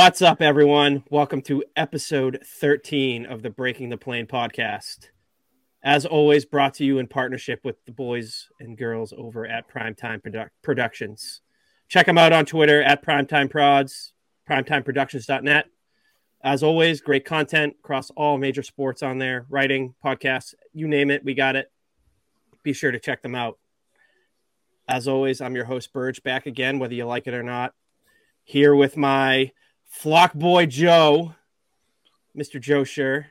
What's up, everyone? Welcome to episode 13 of the Breaking the Plane podcast. As always, brought to you in partnership with the boys and girls over at Primetime Produ- Productions. Check them out on Twitter at Primetime Prods, primetimeproductions.net. As always, great content across all major sports on there writing, podcasts, you name it, we got it. Be sure to check them out. As always, I'm your host, Burge, back again, whether you like it or not. Here with my flock boy, Joe, Mr. Joe Sure,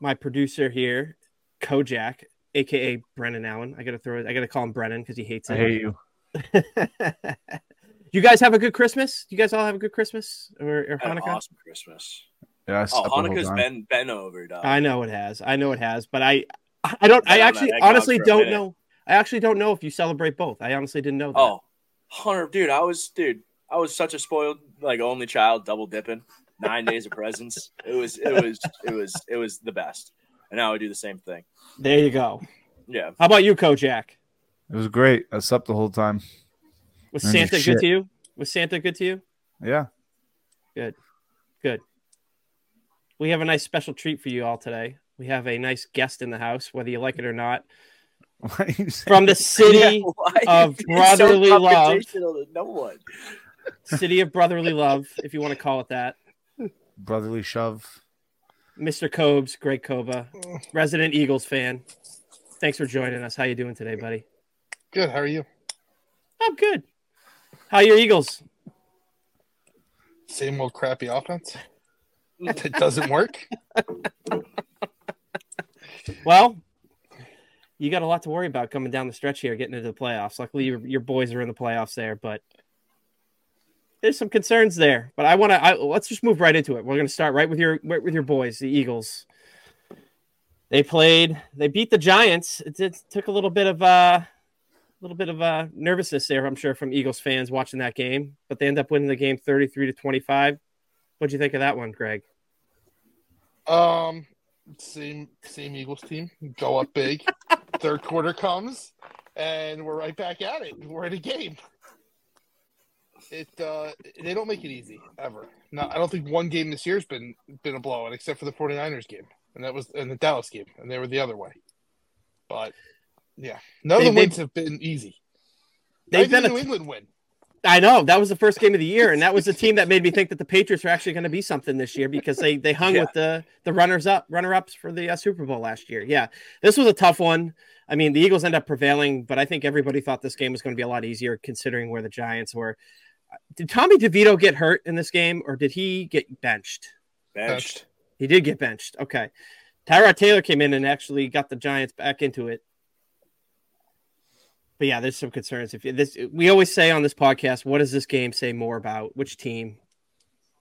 my producer here, Kojak, aka Brennan Allen. I gotta throw it, I gotta call him Brennan because he hates it. I hate you. you guys have a good Christmas? You guys all have a good Christmas or, or Had an Hanukkah? awesome Christmas. Yeah, I Oh, slept the whole Hanukkah's time. been been over, dog. I know it has. I know it has, but I I don't I Been on actually that honestly dog for a don't minute. know. I actually don't know if you celebrate both. I honestly didn't know that. Oh, Hunter, dude, I was dude, I was such a spoiled like only child, double dipping, nine days of presents. It was it was it was it was the best. And now I do the same thing. There you go. Yeah. How about you, Kojak? It was great. I slept the whole time. Was Santa good shit. to you? Was Santa good to you? Yeah. Good. Good. We have a nice special treat for you all today. We have a nice guest in the house, whether you like it or not, Why are you saying- from the city Why of you being so brotherly love. No one. City of brotherly love, if you want to call it that. brotherly shove? Mr. Kobs, Greg Koba, resident Eagles fan. Thanks for joining us. How you doing today, buddy? Good. How are you? I'm good. How are your Eagles? Same old crappy offense. It doesn't work. Well, you got a lot to worry about coming down the stretch here, getting into the playoffs. Luckily, your, your boys are in the playoffs there, but there's some concerns there. But I want to. Let's just move right into it. We're going to start right with your right with your boys, the Eagles. They played. They beat the Giants. It, took a little bit of uh, a little bit of uh, nervousness there. I'm sure from Eagles fans watching that game, but they end up winning the game 33 to 25. What'd you think of that one, Greg? Um, same same Eagles team. Go up big. Third quarter comes, and we're right back at it. We're in a game. It uh, they don't make it easy ever. No, I don't think one game this year's been been a blowout except for the 49ers game, and that was and the Dallas game, and they were the other way. But yeah, none They- of the wins have been easy. They've Not been a New England win. I know that was the first game of the year, and that was the team that made me think that the Patriots were actually going to be something this year because they they hung Yeah. with the the runners up runner ups for the uh, Super Bowl last year. Yeah, this was a tough one. I mean, the Eagles end up prevailing, but I think everybody thought this game was going to be a lot easier considering where the Giants were. Did Tommy DeVito get hurt in this game, or did he get benched? Benched. He did get benched. Okay, Tyrod Taylor came in and actually got the Giants back into it. But yeah, there's some concerns. If you, this, we always say on this podcast, what does this game say more about? Which team?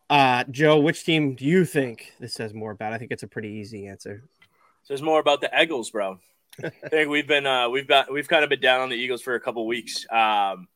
Uh, Joe, which team do you think this says more about? I think it's a pretty easy answer. Says more about the Eagles, bro. I think we've been uh, we've got we've kind of been down on the Eagles for a couple weeks. Um,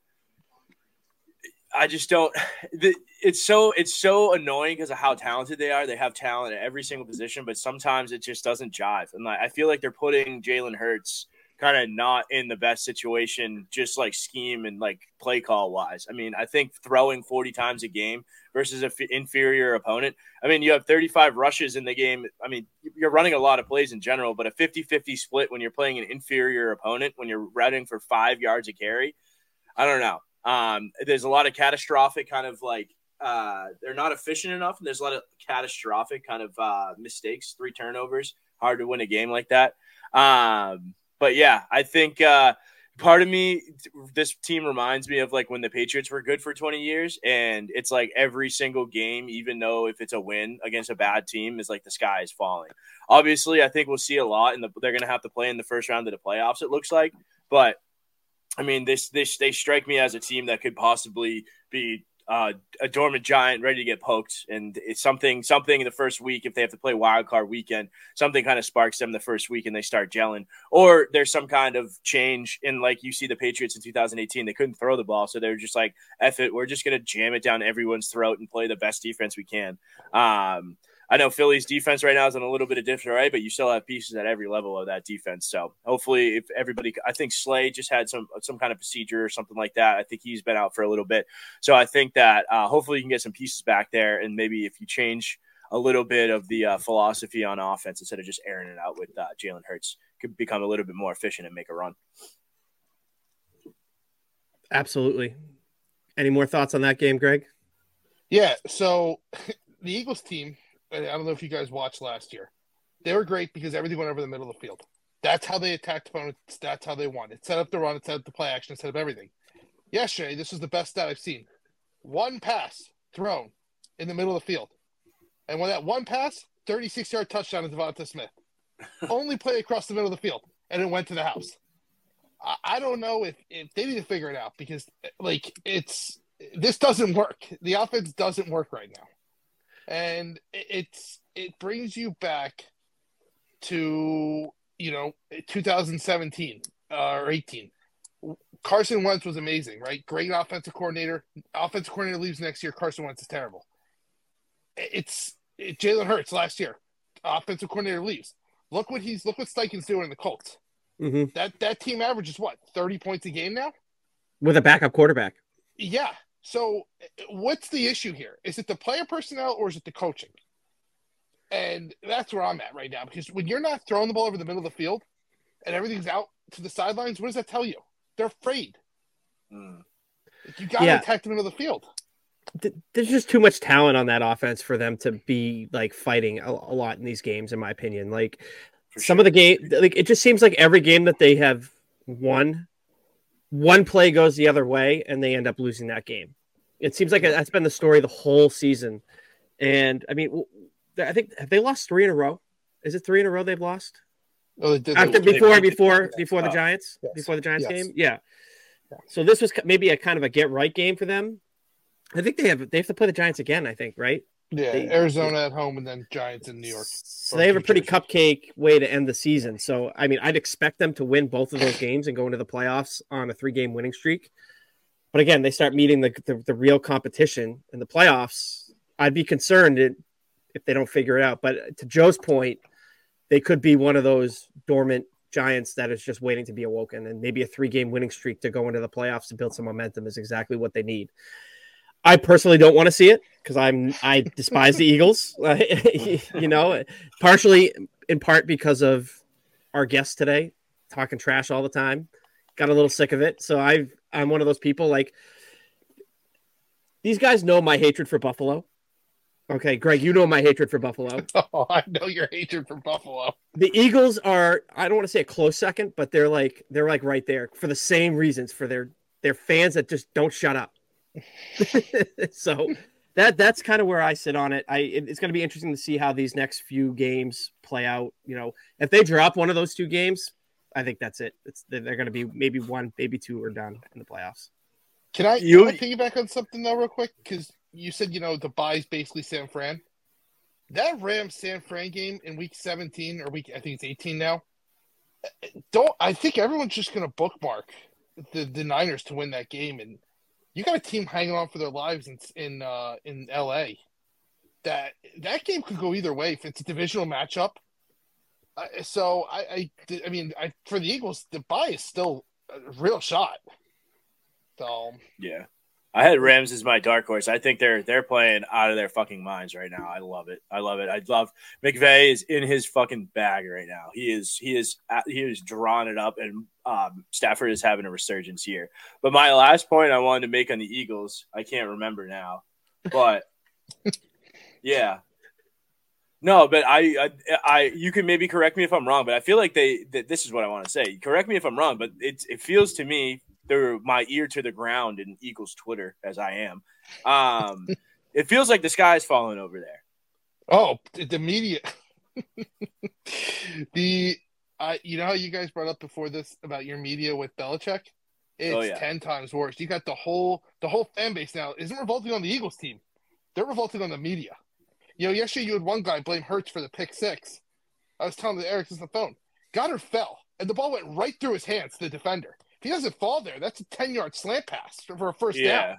I just don't. It's so it's so annoying because of how talented they are. They have talent at every single position, but sometimes it just doesn't jive. And like I feel like they're putting Jalen Hurts kind of not in the best situation, just like scheme and like play call wise. I mean, I think throwing forty times a game versus an inferior opponent. I mean, you have 35 rushes in the game. I mean, you're running a lot of plays in general, but a 50 50 split when you're playing an inferior opponent, when you're running for five yards a carry, I don't know. Um, there's a lot of catastrophic kind of like, uh, they're not efficient enough, and there's a lot of catastrophic kind of uh, mistakes, three turnovers. Hard to win a game like that. Um, but yeah, I think uh, part of me, this team reminds me of like when the Patriots were good for 20 years, and it's like every single game, even though if it's a win against a bad team, is like the sky is falling. Obviously, I think we'll see a lot, and the, they're going to have to play in the first round of the playoffs. It looks like, but I mean, this this they strike me as a team that could possibly be uh, a dormant giant ready to get poked, and it's something something in the first week if they have to play wild card weekend, something kind of sparks them the first week and they start gelling, or there's some kind of change in like you see the Patriots in 2018, they couldn't throw the ball, so they're just like, "Eff it, we're just gonna jam it down everyone's throat and play the best defense we can." Um, I know Philly's defense right now is in a little bit of disarray, but you still have pieces at every level of that defense. So hopefully, if everybody, I think Slay just had some some kind of procedure or something like that. I think he's been out for a little bit. So I think that uh, hopefully you can get some pieces back there, and maybe if you change a little bit of the uh, philosophy on offense instead of just airing it out with uh, Jalen Hurts, could become a little bit more efficient and make a run. Absolutely. Any more thoughts on that game, Greg? Yeah. So the Eagles team, I don't know if you guys watched last year, they were great because everything went over the middle of the field. That's how they attacked opponents. That's how they won. It set up the run, it set up the play action, it set up everything. Yesterday, this was the best stat I've seen. One pass thrown in the middle of the field. And when that one pass, 36 yard touchdown to DeVonta Smith. Only play across the middle of the field. And it went to the house. I, I don't know if, if they need to figure it out because, like, it's this doesn't work. The offense doesn't work right now. And it's it brings you back to, you know, 2017 uh, or 18. Carson Wentz was amazing, right? Great offensive coordinator. Offensive coordinator leaves next year. Carson Wentz is terrible. It's it, Jalen Hurts last year. Offensive coordinator leaves. Look what he's look what Steichen's doing in the Colts. Mm-hmm. That that team averages what thirty points a game now. With a backup quarterback. Yeah. So what's the issue here? Is it the player personnel or is it the coaching? And that's where I'm at right now because when you're not throwing the ball over the middle of the field and everything's out to the sidelines, what does that tell you? They're afraid. Mm. You got to Yeah. attack the middle of the field. There's just too much talent on that offense for them to be like fighting a, a lot in these games, in my opinion. Like For some sure. of the game, like it just seems like every game that they have won, one play goes the other way, and they end up losing that game. It seems like that's been the story the whole season. And I mean, I think have they lost three in a row? Is it three in a row they've lost? Oh, they did- after they- before they- before before the uh, Giants yes. before the Giants Yes. game yeah. Yeah. so this was maybe a kind of a get right game for them I think they have they have to play the Giants again I think right yeah, they- Arizona at home and then Giants in New York. so they have a pretty cupcake way to end the season. So I mean I'd expect them to win both of those games and go into the playoffs on a three game winning streak. But again they start meeting the, the, the real competition in the playoffs. I'd be concerned if they don't figure it out. But to Joe's point they could be one of those dormant giants that is just waiting to be awoken and maybe a three game winning streak to go into the playoffs to build some momentum is exactly what they need i personally don't want to see it because i'm i despise the eagles you know partially in part because of our guest today talking trash all the time got a little sick of it so i i'm one of those people like these guys know my hatred for buffalo okay greg you know my hatred for buffalo Oh, I know your hatred for Buffalo. the Eagles are I don't want to say a close second, but they're like they're like right there for the same reasons for their their fans that just don't shut up. so that that's kind of where I sit on it. I it- it's going to be interesting to see how these next few games play out. You know, if they drop one of those two games, I think that's it. It's they're going to be maybe one, maybe two or done in the playoffs. Can I, You- can I piggyback on something though, real quick? Because you said you know the bye's basically San Fran. That Rams San Fran game in Week 17 or Week I think it's 18 now. Eh, eh, don't I think everyone's just going to bookmark the the Niners to win that game, and you got a team hanging on for their lives in in uh, in L.A. That that game could go either way if it's a divisional matchup. Uh, so I, I I mean I, for the Eagles the buy is still a real shot. So Yeah. I had Rams as my dark horse. I think they're they're playing out of their fucking minds right now. I love it. I love it. I love McVay is in his fucking bag right now. He is he is he is drawing it up, and um, Stafford is having a resurgence here. But my last point I wanted to make on the Eagles, I can't remember now, but yeah. No, but I, I, I, you can maybe correct me if I'm wrong, but I feel like they, that this is what I want to say. Correct me if I'm wrong, but it, it feels to me they're my ear to the ground in Eagles Twitter as I am. Um, it feels like the sky is falling over there. Oh, the the media. the uh, you know how you guys brought up before this about your media with Belichick? It's Oh, yeah. ten times worse. You got the whole the whole fan base now isn't revolting on the Eagles team. They're revolting on the media. You know, yesterday you had one guy blame Hurts for the pick six. I was telling the Eric on the phone. Goedert fell, and the ball went right through his hands to the defender. If he doesn't fall there, that's a ten yard slant pass for, for a first down.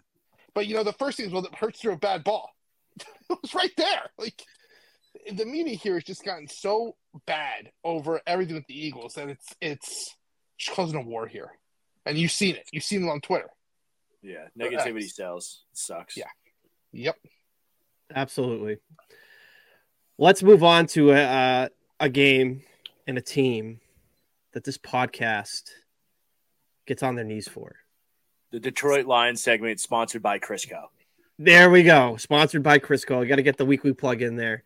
But you know, the first thing is well, that Hurts threw a bad ball. it was right there. Like the media here has just gotten so bad over everything with the Eagles that it's it's just causing a war here. And you've seen it. You've seen it on Twitter. Yeah, negativity sells. It sucks. Yeah. Yep. Absolutely. Let's move on to a, uh, a game and a team that this podcast gets on their knees for. The Detroit Lions segment sponsored by Crisco. There we go. Sponsored by Crisco. I got to get the weekly plug in there.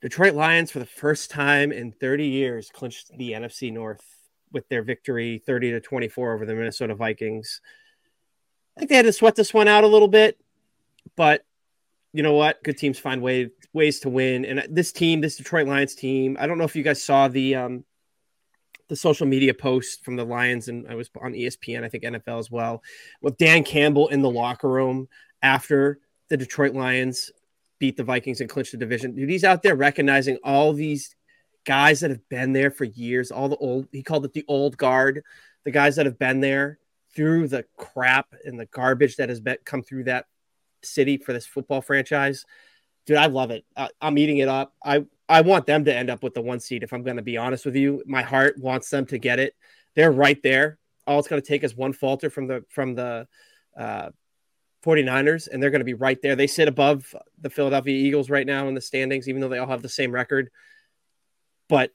Detroit Lions, for the first time in 30 years, clinched the NFC North with their victory 30 to 24 over the Minnesota Vikings. I think they had to sweat this one out a little bit, but you know what? Good teams find way, ways to win. And this team, this Detroit Lions team, I don't know if you guys saw the um, the social media post from the Lions, and I was on ESPN, I think NFL as well, with Dan Campbell in the locker room after the Detroit Lions beat the Vikings and clinched the division. Dude, he's out there recognizing all these guys that have been there for years, all the old, he called it the old guard, the guys that have been there through the crap and the garbage that has been, come through that city for this football franchise. Dude, I love it. I, I'm eating it up. I, I want them to end up with the one seed. If I'm going to be honest with you, my heart wants them to get it. They're right there. All it's going to take is one falter from the from the uh, 49ers, and they're going to be right there. They sit above the Philadelphia Eagles right now in the standings, even though they all have the same record. But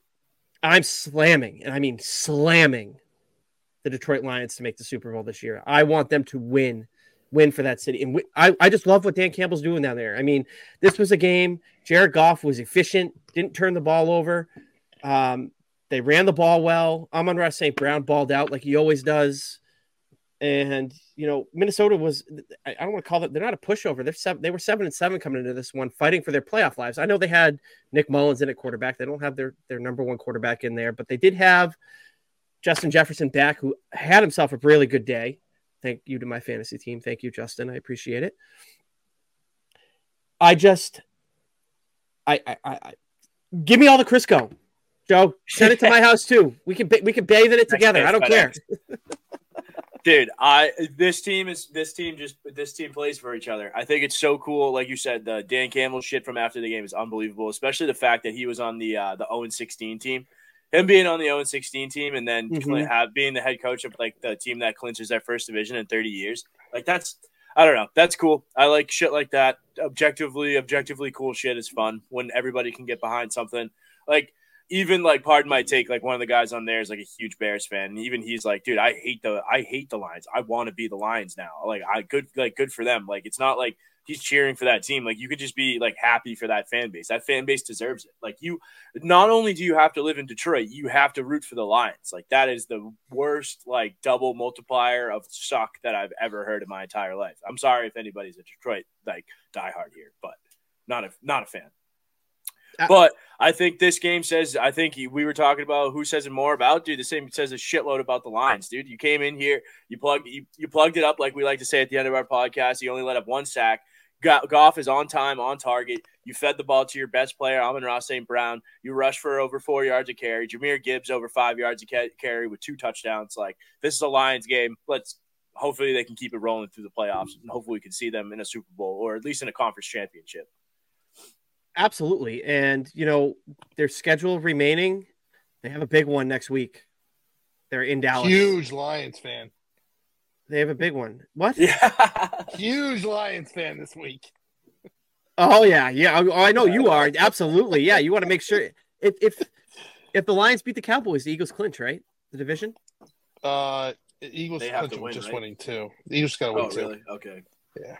I'm slamming, and I mean slamming, the Detroit Lions to make the Super Bowl this year. I want them to win, win for that city. And I, I just love what Dan Campbell's doing down there. I mean, this was a game. Jared Goff was efficient, didn't turn the ball over. Um, they ran the ball well. Amon-Ra St. Brown balled out like he always does. And you know, Minnesota was I don't want to call it they're not a pushover. They're seven, they were seven and seven coming into this one, fighting for their playoff lives. I know they had Nick Mullens in at quarterback. They don't have their their number one quarterback in there, but they did have Justin Jefferson back, who had himself a really good day. Thank you to my fantasy team. Thank you, Justin. I appreciate it. I just I I, I give me all the Crisco. Joe, send it to my house too. We can we can bathe in it together. I don't care. dude i this team is this team just this team plays for each other i think it's so cool like you said the dan campbell shit from after the game is unbelievable especially the fact that he was on the uh the 0-16 team him being on the 0-16 team and then Mhm. have being the head coach of like the team that clinches their first division in 30 years like that's i don't know that's cool. I like shit like that. Objectively objectively cool shit is fun when everybody can get behind something. Like even like pardon my take like one of the guys on there is like a huge bears fan. And even he's like dude i hate the i hate the lions. I want to be the lions now. Like i good like good for them. Like it's not like he's cheering for that team like you could just be like happy for that fan base that fan base deserves it like you not only do you have to live in detroit you have to root for the lions like that is the worst like double multiplier of suck that i've ever heard in my entire life i'm sorry if anybody's a detroit like diehard here but not a not a fan Uh, but I think this game says. I think we were talking about who says it more about, dude. The same says a shitload about the Lions, dude. You came in here, you plugged, you, you plugged it up like we like to say at the end of our podcast. You only let up one sack. Go- Goff is on time, on target. You fed the ball to your best player, Amon-Ra St. Brown. You rushed for over four yards of carry. Jahmyr Gibbs over five yards of ca- carry with two touchdowns. Like this is a Lions game. Let's hopefully they can keep it rolling through the playoffs, and hopefully we can see them in a Super Bowl or at least in a conference championship. Absolutely. And, you know, their schedule remaining, they have a big one next week. They're in Dallas. Huge Lions fan. They have a big one. What? Yeah. Huge Lions fan this week. Oh, yeah. Yeah. Oh, I know you are. Absolutely. Yeah. You want to make sure if, if, if the Lions beat the Cowboys, the Eagles clinch, right? The division? Uh, Eagles They have to clinch win, just right? winning too. The Eagles got to win oh, too. really? Okay. Yeah.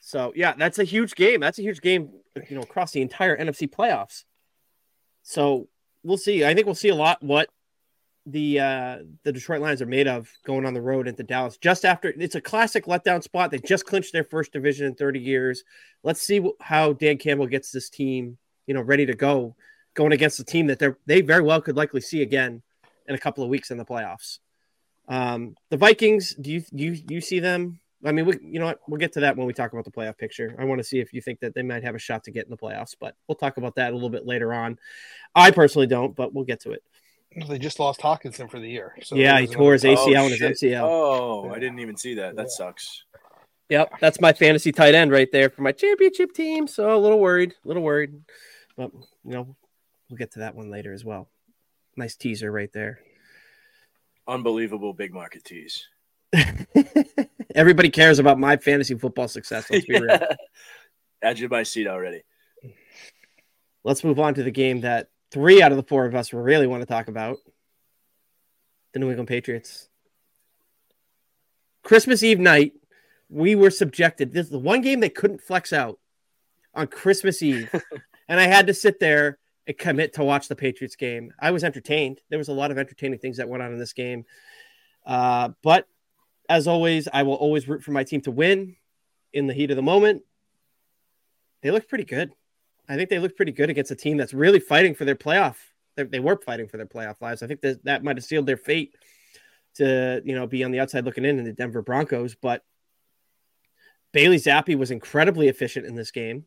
So, yeah, that's a huge game. That's a huge game, you know, across the entire NFC playoffs. So we'll see. I think we'll see a lot what the uh the Detroit Lions are made of going on the road into Dallas just after it's a classic letdown spot. They just clinched their first division in 30 years. Let's see how Dan Campbell gets this team, you know, ready to go going against a team that they they very well could likely see again in a couple of weeks in the playoffs. Um the Vikings, do you you you see them? I mean, we, you know what? We'll get to that when we talk about the playoff picture. I want to see if you think that they might have a shot to get in the playoffs, but we'll talk about that a little bit later on. I personally don't, but we'll get to it. They just lost Hockenson for the year. So yeah, he tore his another- ACL oh, and his shit. MCL. Oh, I didn't even see that. That Yeah. sucks. Yep, that's my fantasy tight end right there for my championship team. So a little worried, a little worried, but you know, we'll get to that one later as well. Nice teaser right there. Unbelievable big market tease. Everybody cares about my fantasy football success. Let's be real. Edge of my seat already. Let's move on to the game that three out of the four of us really want to talk about the New England Patriots. Christmas Eve night, we were subjected. This is the one game they couldn't flex out on Christmas Eve. and I had to sit there and commit to watch the Patriots game. I was entertained. There was a lot of entertaining things that went on in this game. Uh, but as always, I will always root for my team to win in the heat of the moment. They look pretty good. I think they looked pretty good against a team that's really fighting for their playoff. They, they were fighting for their playoff lives. I think that that might have sealed their fate to you know be on the outside looking in in the Denver Broncos. But Bailey Zappe was incredibly efficient in this game,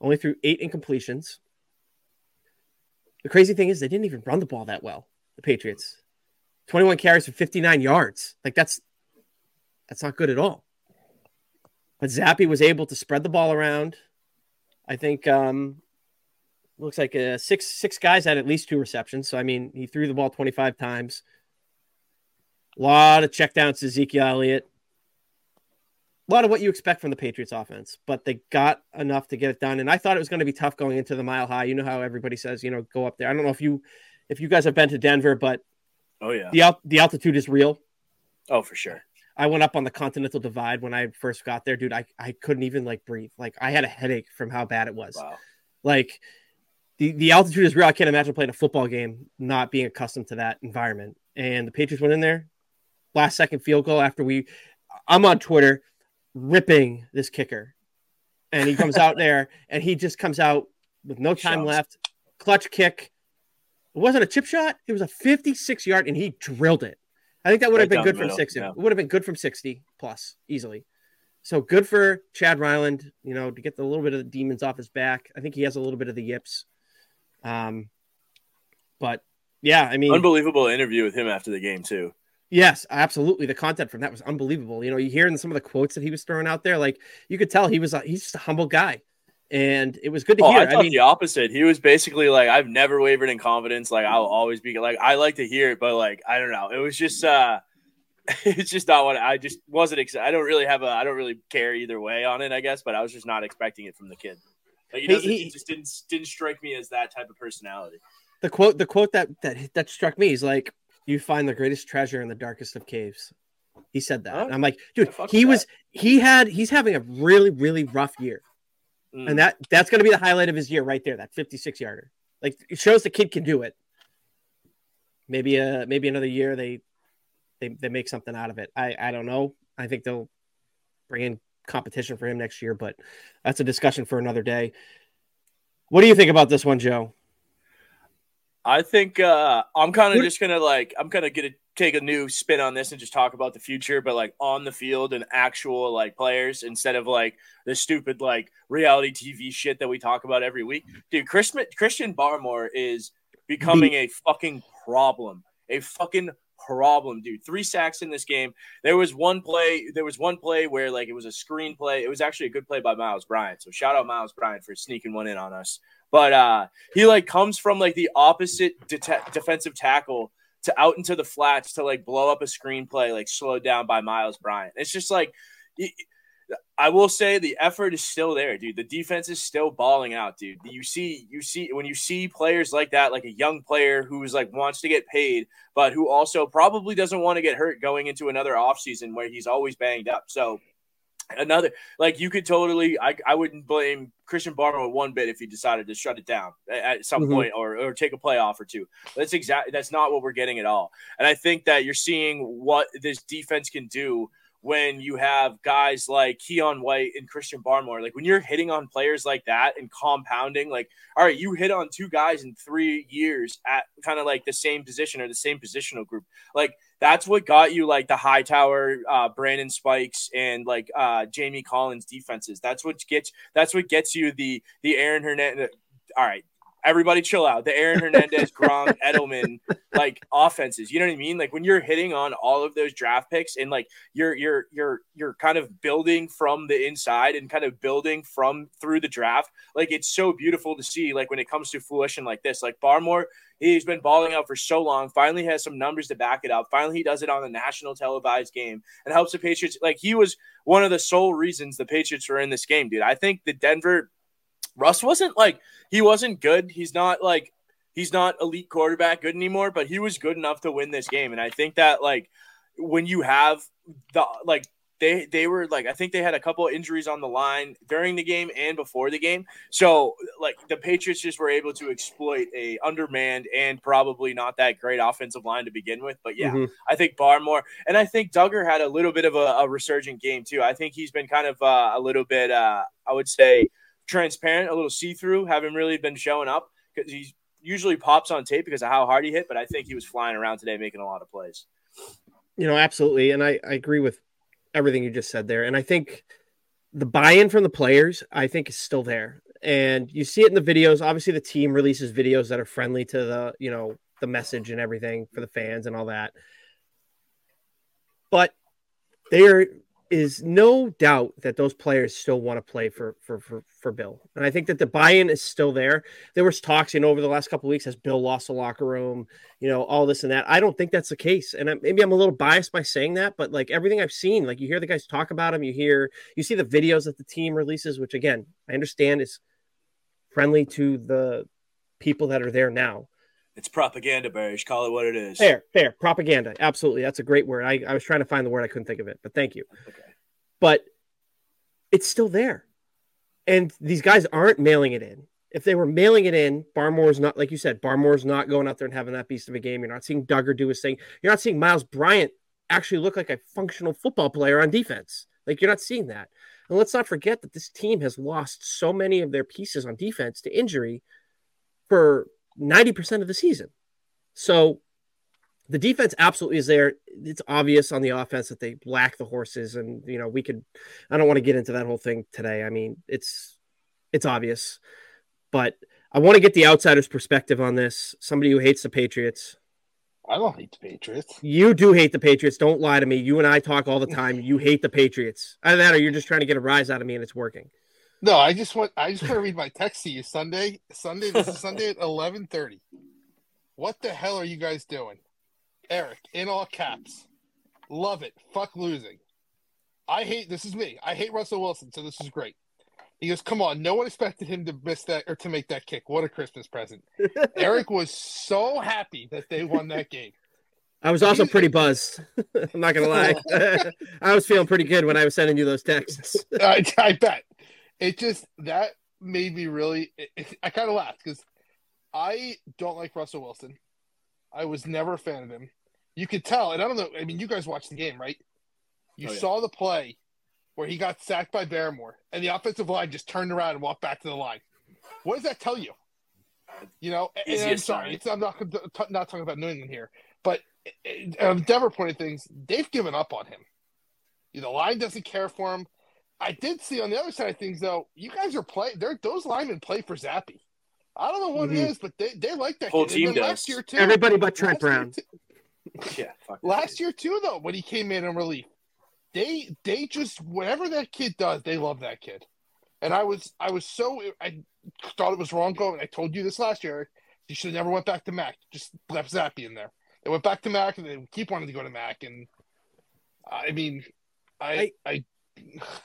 only threw eight incompletions. The crazy thing is they didn't even run the ball that well. The Patriots, twenty-one carries for fifty-nine yards. Like that's that's not good at all. But Zappe was able to spread the ball around. I think um, looks like uh, six six guys had at least two receptions. So I mean, he threw the ball 25 times. A lot of checkdowns to Ezekiel Elliott. A lot of what you expect from the Patriots offense, but they got enough to get it done. And I thought it was going to be tough going into the mile high. You know how everybody says, you know, go up there. I don't know if you if you guys have been to Denver, but oh yeah, the the altitude is real. Oh, for sure. I went up on the Continental Divide when I first got there, dude. I, I couldn't even like breathe. Like I had a headache from how bad it was. Wow. Like the, the altitude is real. I can't imagine playing a football game not being accustomed to that environment. And the Patriots went in there, last second field goal after we. I'm on Twitter ripping this kicker, and he comes out there and he just comes out with no time Shots. left, clutch kick. It wasn't a chip shot. It was a 56 yard, and he drilled it. I think that would have been good from middle, 60. yeah. It would have been good from 60 plus easily. So good for Chad Ryland, you know, to get the little bit of the demons off his back. I think he has a little bit of the yips. Um, but yeah, I mean, Unbelievable interview with him after the game too. yes, absolutely. The content from that was unbelievable. You know, you hear in some of the quotes that he was throwing out there, like you could tell he was a, he's just a humble guy, and it was good to Oh, hear. I I mean, the opposite. He was basically like, I've never wavered in confidence. Like I'll always be like, I like to hear it, but like I don't know. It was just uh it's just not what I just wasn't excited. I don't really have a I don't really care either way on it, I guess, but I was just not expecting it from the kid. Like he He- he- just didn't didn't strike me as that type of personality. the quote the quote that that that struck me is like you find the greatest treasure in the darkest of caves he said that Oh, and i'm like dude he was he had he's having a really really rough year Mm. and that that's going to be the highlight of his year right there that 56 yarder. Like it shows the kid can do it. Maybe uh maybe another year they they, they make something out of it. I i don't know. I think they'll bring in competition for him next year but that's a discussion for another day. What do you think about this one joe? I think uh, I'm kind of just gonna like I'm kind of gonna take a new spin on this and just talk about the future, but like on the field and actual like players instead of like the stupid like reality TV shit that we talk about every week. Dude, Christian Christian Barmore is becoming a fucking problem, a fucking problem, dude. Three sacks in this game. There was one play. There was one play where like it was a screen play. It was actually a good play by Miles Bryant. So shout out Miles Bryant for sneaking one in on us. But uh he like comes from like the opposite det- defensive tackle to out into the flats to like blow up a screenplay like slowed down by Miles Bryant. It's just like I will say the effort is still there, dude. The defense is still balling out, dude. You see, you see when you see players like that, like a young player who's like wants to get paid, but who also probably doesn't want to get hurt going into another offseason where he's always banged up. So another like you could totally I, I wouldn't blame Christian Barmore one bit if he decided to shut it down at- some Mhm. point or, or take a playoff or two. That's exactly that's not what we're getting at all. And I think that you're seeing what this defense can do when you have guys like Keion White and Christian Barmore. Like when you're hitting on players like that and compounding, like, all right, you hit on two guys in three years at kind of like the same position or the same positional group. Like that's what got you like the Hightower, uh, Brandon Spikes, and like uh, Jamie Collins defenses. That's what gets that's what gets you the the Aaron Hernandez. All right, everybody chill out. The Aaron Hernandez, Gronk, Edelman, like offenses. You know what I mean? Like when you're hitting on all of those draft picks and like you're you're you're you're kind of building from the inside and kind of building from through the draft. Like it's so beautiful to see. Like when it comes to fruition like this, like Barmore, he's been balling out for so long. Finally has some numbers to back it up. Finally he does it on the national televised game and helps the Patriots. Like he was one of the sole reasons the Patriots were in this game, dude. I think the Denver Russ wasn't like he wasn't good. He's not like he's not elite quarterback good anymore, but he was good enough to win this game. And I think that like when you have the like they they were like I think they had a couple of injuries on the line during the game and before the game. So like the Patriots just were able to exploit a undermanned and probably not that great offensive line to begin with. But yeah, Mhm. I think Barmore and I think Dugger had a little bit of a, a resurgent game too. I think he's been kind of uh, a little bit uh, I would say transparent, a little see through, haven't really been showing up because he usually pops on tape because of how hard he hit. But I think he was flying around today making a lot of plays. You know, absolutely. And I, I agree with everything you just said there. And I think the buy in from the players, I think, is still there. And you see it in the videos. Obviously, the team releases videos that are friendly to the, you know, the message and everything for the fans and all that. But there is no doubt that those players still want to play for for for, for Bill. And I think that the buy-in is still there. There was talks, you know, over the last couple of weeks as Bill lost the locker room, you know, all this and that. I don't think that's the case. And I, maybe I'm a little biased by saying that, but like everything I've seen, like you hear the guys talk about him, you hear, you see the videos that the team releases, which again, I understand is friendly to the people that are there now. It's propaganda, Barry. Call it what it is. Fair, fair. Propaganda. Absolutely. That's a great word. I, I was trying to find the word. I couldn't think of it, but thank you. Okay. But it's still there. And these guys aren't mailing it in. If they were mailing it in, Barmore's not, like you said, Barmore's not going out there and having that beast of a game. You're not seeing Dugger do his thing. You're not seeing Miles Bryant actually look like a functional football player on defense. Like you're not seeing that. And let's not forget that this team has lost so many of their pieces on defense to injury for 90% of the season. So the defense absolutely is there. It's obvious on the offense that they lack the horses. And, you know, we could, I don't want to get into that whole thing today. I mean, it's, it's obvious, but I want to get the outsider's perspective on this. Somebody who hates the Patriots. I don't hate the Patriots. You do hate the Patriots. Don't lie to me. You and I talk all the time. You hate the Patriots. Either that or you're just trying to get a rise out of me and it's working. No, I just want I just want to read my text to you Sunday. Sunday this is Sunday at eleven thirty. What the hell are you guys doing? Eric, in all caps. Love it. Fuck losing. I hate this is me. I hate Russell Wilson, so this is great. He goes, Come on, no one expected him to miss that or to make that kick. What a Christmas present. Eric was so happy that they won that game. I was also pretty buzzed. I'm not gonna lie. I was feeling pretty good when I was sending you those texts. I, I bet. It just that made me really. It, it- I kind of laughed because I don't like Russell Wilson. I was never a fan of him. You could tell, and I don't know. I mean, you guys watched the game, right? You Oh, yeah. saw the play where he got sacked by Barmore, and the offensive line just turned around and walked back to the line. What does that tell you? You know, and I'm sorry, it's, I'm not not talking about New England here, but um, Denver point of things, they've given up on him. The line doesn't care for him. I did see on the other side of things, though, you guys are play. They're those linemen play for Zappe. I don't know what Mhm. it is, but they, they like that. Whole kid. Team does. Last year too. Everybody but Trent Brown. too- Yeah. Fuck Last year too, though, when he came in in relief, they they just whatever that kid does, they love that kid. And I was I was so I thought it was wrong going. I told you this last year. You should have never went back to Mac. Just left Zappe in there. They went back to Mac, and they keep wanting to go to Mac. And I mean, I I,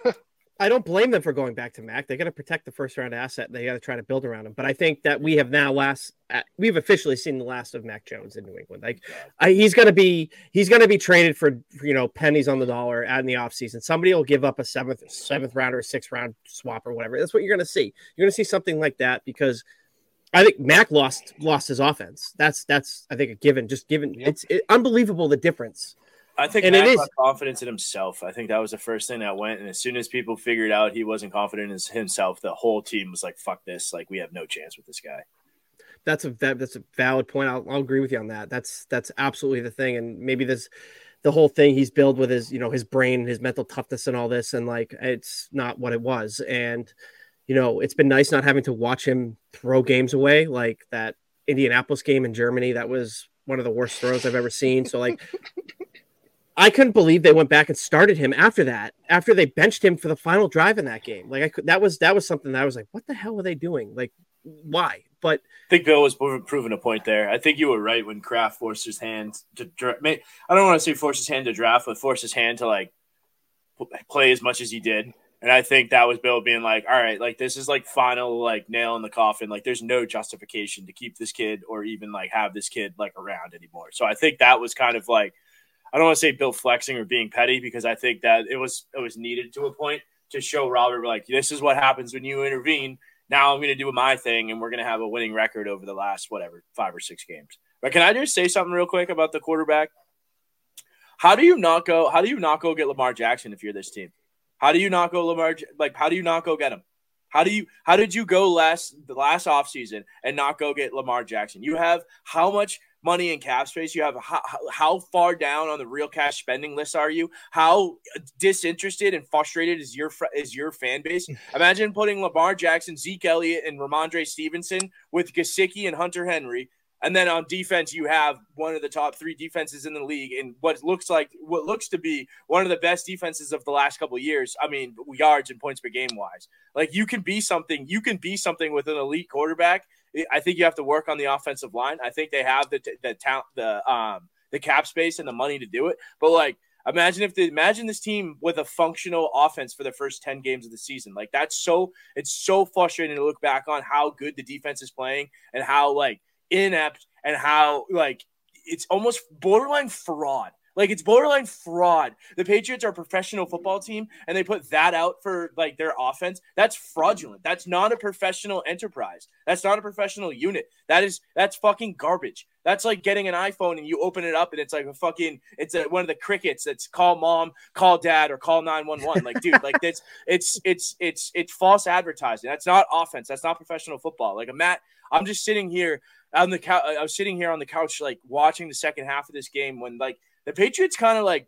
I don't blame them for going back to Mac. They got to protect the first round asset. They got to try to build around him. But I think that we have now last we've officially seen the last of Mac Jones in New England. Like I, he's going to be he's going to be traded for you know pennies on the dollar out in the offseason. Somebody will give up a seventh seventh round or a sixth round swap or whatever. That's what you're going to see. You're going to see something like that because I think Mac lost lost his offense. That's that's I think a given. Just given Yep. it's it, unbelievable the difference. I think And it Mac is- lost confidence in himself. I think that was the first thing that went. And as soon as people figured out he wasn't confident in himself, the whole team was like, "Fuck this! Like we have no chance with this guy." that's a that, that's a valid point. I'll, I'll agree with you on that. That's that's absolutely the thing. And maybe this the whole thing he's built with his you know his brain, his mental toughness, and all this, and like it's not what it was. And you know, it's been nice not having to watch him throw games away like that Indianapolis game in Germany. That was one of the worst throws I've ever seen. So like I couldn't believe they went back and started him after that, after they benched him for the final drive in that game. Like I could, that was that was something that I was like, what the hell were they doing? Like, why? But I think Bill was proving a point there. I think you were right when Kraft forced his hand to. Dra- I don't want to say force his hand to draft, but force his hand to like play as much as he did. And I think that was Bill being like, all right, like this is like final like nail in the coffin. Like there's no justification to keep this kid or even like have this kid like around anymore. So I think that was kind of like I don't want to say Bill flexing or being petty because I think that it was it was needed to a point to show Robert like this is what happens when you intervene. Now I'm going to do my thing, and we're going to have a winning record over the last whatever five or six games. But can I just say something real quick about the quarterback? How do you not go? How do you not go get Lamar Jackson if you're this team? How do you not go Lamar? Like, how do you not go get him? How do you? How did you go last the last offseason and not go get Lamar Jackson? You have how much money in cap space you have how, how far down on the real cash spending list are you how disinterested and frustrated is your is your fan base hmm. imagine putting lamar jackson zeke elliott and Rhamondre stevenson with Gesicki and hunter henry and then on defense, you have one of the top three defenses in the league, and what looks like what looks to be one of the best defenses of the last couple of years. I mean, yards and points per game wise. Like you can be something, you can be something with an elite quarterback. I think you have to work on the offensive line. I think they have the the talent, the um the cap space and the money to do it. But like, imagine if they imagine this team with a functional offense for the first 10 games of the season. Like that's so it's so frustrating to look back on how good the defense is playing and how like inept and how like it's almost borderline fraud. Like it's borderline fraud. The Patriots are a professional football team and they put that out for like their offense. That's fraudulent. That's not a professional enterprise. That's not a professional unit. That is that's fucking garbage. That's like getting an iPhone and you open it up and it's like a fucking it's a, one of the crickets that's call mom, call dad or call 911. Like dude, like that's it's it's it's it's false advertising. That's not offense. That's not professional football. Like a Matt I'm just sitting here on the couch. I was sitting here on the couch, like watching the second half of this game when like the Patriots kind of like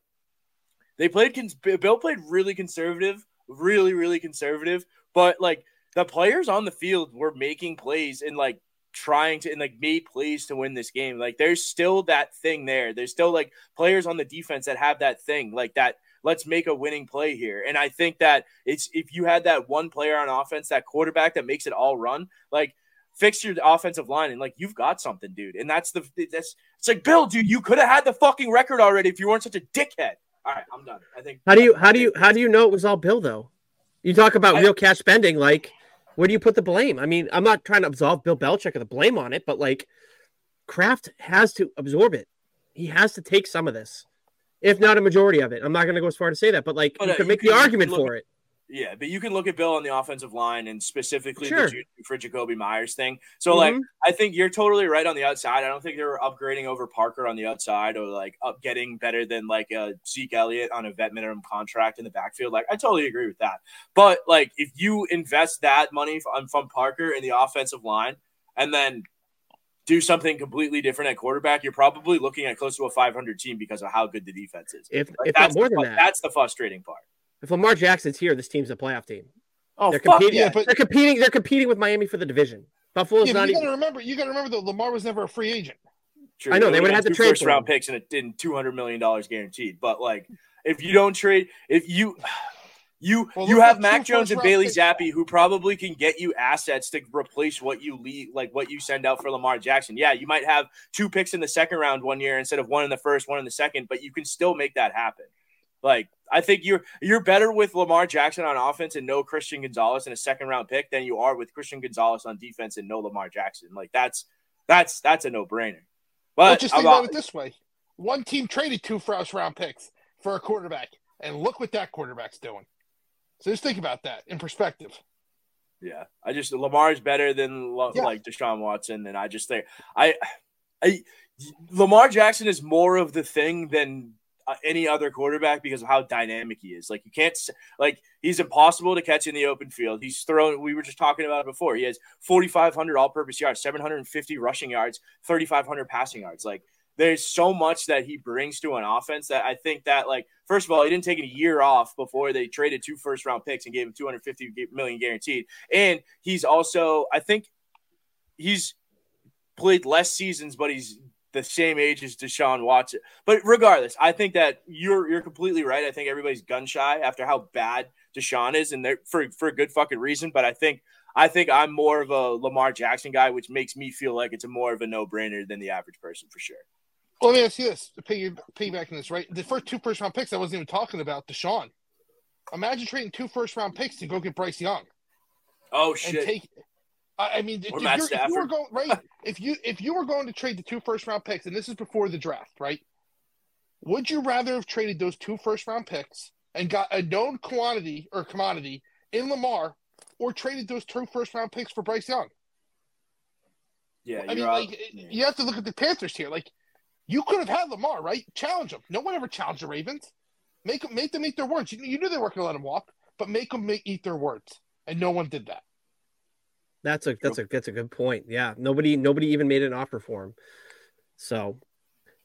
they played. Bill played really conservative, really really conservative, but like the players on the field were making plays and like trying to and like made plays to win this game. Like there's still that thing there. There's still like players on the defense that have that thing like that. Let's make a winning play here. And I think that it's if you had that one player on offense, that quarterback that makes it all run, like fix your offensive line and like you've got something, dude. And that's the that's it's like Bill, dude, you could have had the fucking record already if you weren't such a dickhead. All right, I'm done. I think. How do you how do you how do you know it was all Bill though? You talk about I, real cash spending, like where do you put the blame? I mean, I'm not trying to absolve Bill Belichick of the blame on it, but like Kraft has to absorb it. He has to take some of this, if not a majority of it. I'm not going to go as far to say that, but like but, you uh, can make you the argument for it. Yeah, but you can look at Bill on the offensive line and specifically sure. the for Jakobi Meyers thing. So, mm-hmm. like, I think you're totally right on the outside. I don't think they're upgrading over Parker on the outside or like up getting better than like a Zeke Elliott on a vet minimum contract in the backfield. Like, I totally agree with that. But like, if you invest that money from, from Parker in the offensive line and then do something completely different at quarterback, you're probably looking at close to a 500 team because of how good the defense is. If, like, if that's more the, than that, that's the frustrating part. If Lamar Jackson's here, this team's a playoff team. Oh, they're fuck competing. Yeah, but, they're competing. They're competing with Miami for the division. Buffalo's yeah, not. You got to remember. You got to remember that Lamar was never a free agent. True. I know they would have to trade first round picks and it didn't two hundred million dollars guaranteed. But like, if you don't trade, if you you well, you have Mac Jones and Bailey Zappe who probably can get you assets to replace what you leave, like what you send out for Lamar Jackson. Yeah, you might have two picks in the second round one year instead of one in the first, one in the second, but you can still make that happen. Like I think you're you're better with Lamar Jackson on offense and no Christian Gonzalez in a second round pick than you are with Christian Gonzalez on defense and no Lamar Jackson. Like that's that's that's a no brainer. But well, just think about it this way: one team traded two first round picks for a quarterback, and look what that quarterback's doing. So just think about that in perspective. Yeah, I just Lamar's better than yeah. like Deshaun Watson, and I just think I, I Lamar Jackson is more of the thing than Uh, any other quarterback because of how dynamic he is. Like you can't like he's impossible to catch in the open field. He's thrown. We were just talking about it before. He has 4,500 all-purpose yards, 750 rushing yards, 3,500 passing yards. Like there's so much that he brings to an offense that I think that like first of all, he didn't take a year off before they traded two first round picks and gave him 250 million guaranteed. And he's also I think he's played less seasons, but he's the same age as Deshaun Watson. But regardless, I think that you're you're completely right. I think everybody's gun shy after how bad Deshaun is, and they're for for a good fucking reason. But I think I think I'm more of a Lamar Jackson guy, which makes me feel like it's a more of a no brainer than the average person for sure. Well, let me ask you this: piggy, piggybacking this, right? The first two first round picks, I wasn't even talking about Deshaun. Imagine trading two first round picks to go get Bryce Young. Oh and shit! take. I mean, if, if you were going right, if you if you were going to trade the two first round picks, and this is before the draft, right? Would you rather have traded those two first round picks and got a known quantity or commodity in Lamar, or traded those two first round picks for Bryce Young? yeah, I mean, out- like you have to look at the Panthers here. Like you could have had Lamar, right? Challenge them. No one ever challenged the Ravens. Make them make them eat their words. You, you knew they weren't going to let him walk, but make them make, eat their words, and no one did that. That's a that's a that's a good point. Yeah, nobody nobody even made an offer for him. So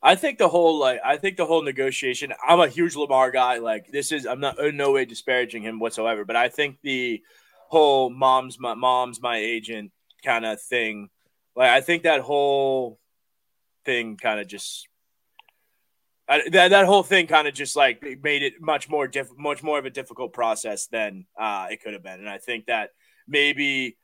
I think the whole like I think the whole negotiation. I'm a huge Lamar guy. Like this is I'm not in no way disparaging him whatsoever, but I think the whole mom's my mom's my agent kind of thing. Like I think that whole thing kind of just I, that that whole thing kind of just like made it much more diff, much more of a difficult process than uh, it could have been, and I think that maybe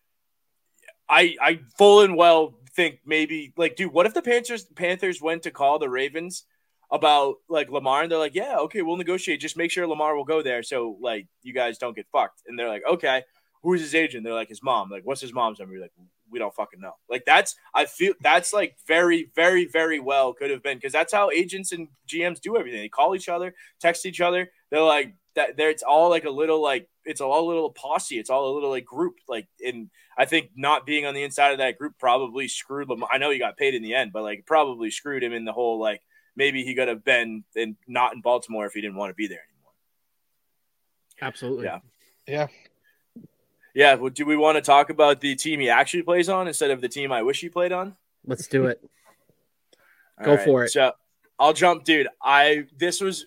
I I full and well think maybe like, dude, what if the Panthers Panthers went to call the Ravens about like Lamar and they're like, yeah, okay, we'll negotiate. Just make sure Lamar will go there, so like you guys don't get fucked. And they're like, okay, who's his agent? They're like his mom. Like, what's his mom's number? You're like, we don't fucking know. Like that's I feel that's like very very very well could have been because that's how agents and GMs do everything. They call each other, text each other. They're like that. There, it's all like a little like it's all a little posse. It's all a little like group. Like and I think not being on the inside of that group probably screwed Lamar. I know he got paid in the end, but like probably screwed him in the whole like maybe he could have been in not in Baltimore if he didn't want to be there anymore. absolutely. Yeah. Yeah. Yeah, well, do we want to talk about the team he actually plays on instead of the team I wish he played on? Let's do it. All Go for it. So I'll jump, dude. I this was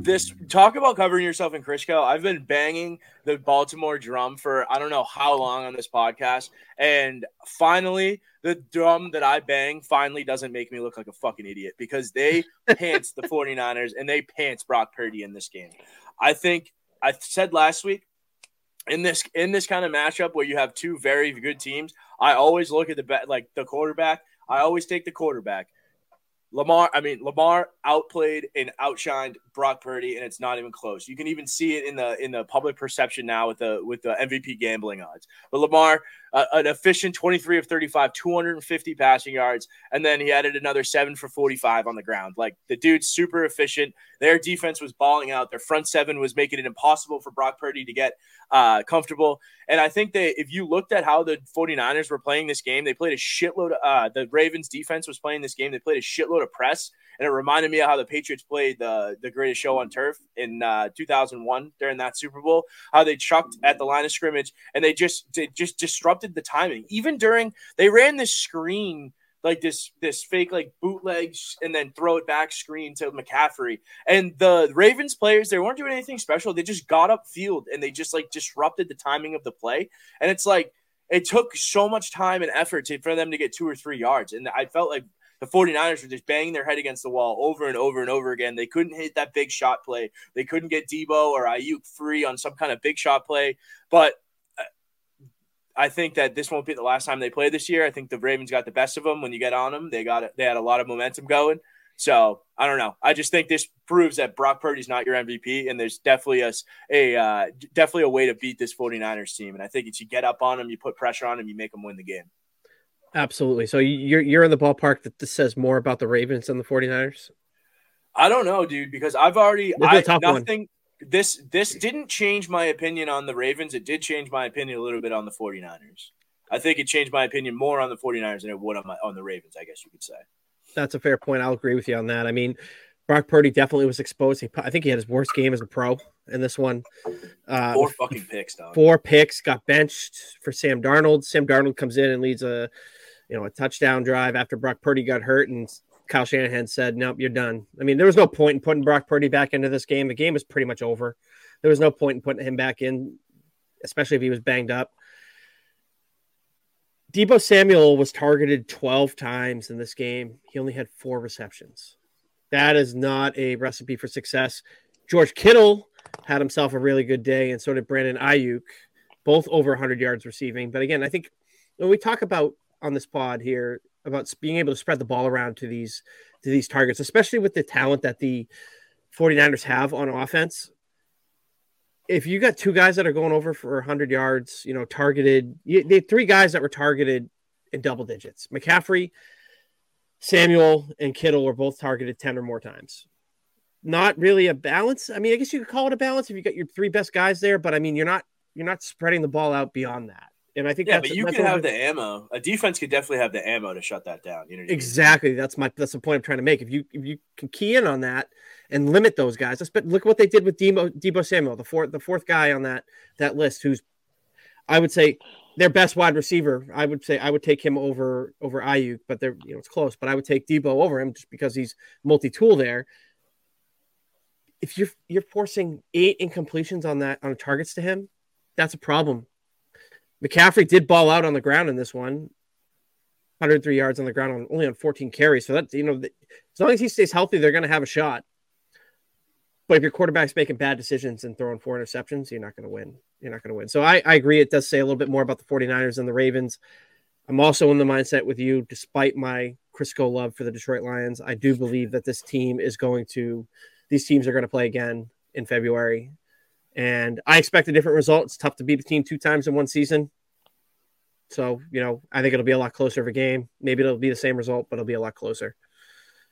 this talk about covering yourself in Crisco. I've been banging the Baltimore drum for I don't know how long on this podcast, and finally, the drum that I bang finally doesn't make me look like a fucking idiot because they pants the 49ers and they pants Brock Purdy in this game. I think I said last week in this in this kind of matchup where you have two very good teams, I always look at the like the quarterback. I always take the quarterback. Lamar, I mean Lamar outplayed and outshined Brock Purdy, and it's not even close. You can even see it in the in the public perception now with the with the MVP gambling odds. But Lamar, uh, an efficient twenty three of thirty five, two hundred and fifty passing yards, and then he added another seven for forty five on the ground. Like the dude's super efficient. Their defense was balling out. Their front seven was making it impossible for Brock Purdy to get uh, comfortable. And I think that if you looked at how the 49ers were playing this game, they played a shitload. Of, uh, the Ravens defense was playing this game. They played a shitload of press. And it reminded me of how the Patriots played the, the greatest show on turf in uh, 2001 during that Super Bowl, how they chucked at the line of scrimmage and they just, they just disrupted the timing. Even during, they ran this screen like this this fake like bootleg and then throw it back screen to McCaffrey. And the Ravens players, they weren't doing anything special. They just got up field and they just like disrupted the timing of the play. And it's like it took so much time and effort to, for them to get two or three yards. And I felt like the 49ers were just banging their head against the wall over and over and over again. They couldn't hit that big shot play. They couldn't get Deebo or Aiyuk free on some kind of big shot play. But I think that this won't be the last time they play this year. I think the Ravens got the best of them when you get on them. They got it. They had a lot of momentum going. So I don't know. I just think this proves that Brock Purdy's not your MVP, and there's definitely a, a uh, definitely a way to beat this 49ers team. And I think it's you get up on them, you put pressure on them, you make them win the game. Absolutely. So you're you're in the ballpark that this says more about the Ravens than the 49ers? I don't know, dude, because I've already This is a I, tough one. This this didn't change my opinion on the Ravens. It did change my opinion a little bit on the 49ers. I think it changed my opinion more on the 49ers than it would on my on the Ravens, I guess you could say. That's a fair point. I'll agree with you on that. I mean, Brock Purdy definitely was exposed. He, I think he had his worst game as a pro in this one. Uh, Four fucking picks, dog. four picks, got benched for Sam Darnold. Sam Darnold comes in and leads a, you know, a touchdown drive after Brock Purdy got hurt and Kyle Shanahan said, "Nope, you're done." I mean, there was no point in putting Brock Purdy back into this game. The game was pretty much over. There was no point in putting him back in, especially if he was banged up. Deebo Samuel was targeted 12 times in this game. He only had four receptions. That is not a recipe for success. George Kittle had himself a really good day, and so did Brandon Aiyuk, both over 100 yards receiving. But again, I think when we talk about on this pod here about being able to spread the ball around to these to these targets, especially with the talent that the 49ers have on offense. If you got two guys that are going over for 100 yards, you know, targeted, you, they three guys that were targeted in double digits. McCaffrey, Samuel, and Kittle were both targeted 10 or more times. Not really a balance. I mean, I guess you could call it a balance if you got your three best guys there, but I mean, you're not you're not spreading the ball out beyond that. And I think Yeah, that's, but you that's can have the ammo. A defense could definitely have the ammo to shut that down. You know what I mean? Exactly. That's my that's the point I'm trying to make. If you if you can key in on that and limit those guys, but look what they did with Deebo, Deebo Samuel, the fourth the fourth guy on that that list, who's I would say their best wide receiver. I would say I would take him over over Aiyuk, but they're you know it's close. But I would take Deebo over him just because he's multi tool there. If you're you're forcing eight incompletions on that on targets to him, that's a problem. McCaffrey did ball out on the ground in this one. 103 yards on the ground on only on 14 carries. So that you know, the, as long as he stays healthy, they're going to have a shot. But if your quarterback's making bad decisions and throwing four interceptions, you're not going to win. You're not going to win. So I, I agree. It does say a little bit more about the 49ers and the Ravens. I'm also in the mindset with you, despite my Crisco love for the Detroit Lions. I do believe that this team is going to, these teams are going to play again in February. And I expect a different result. It's tough to beat a team two times in one season. So, you know, I think it'll be a lot closer of a game. Maybe it'll be the same result, but it'll be a lot closer.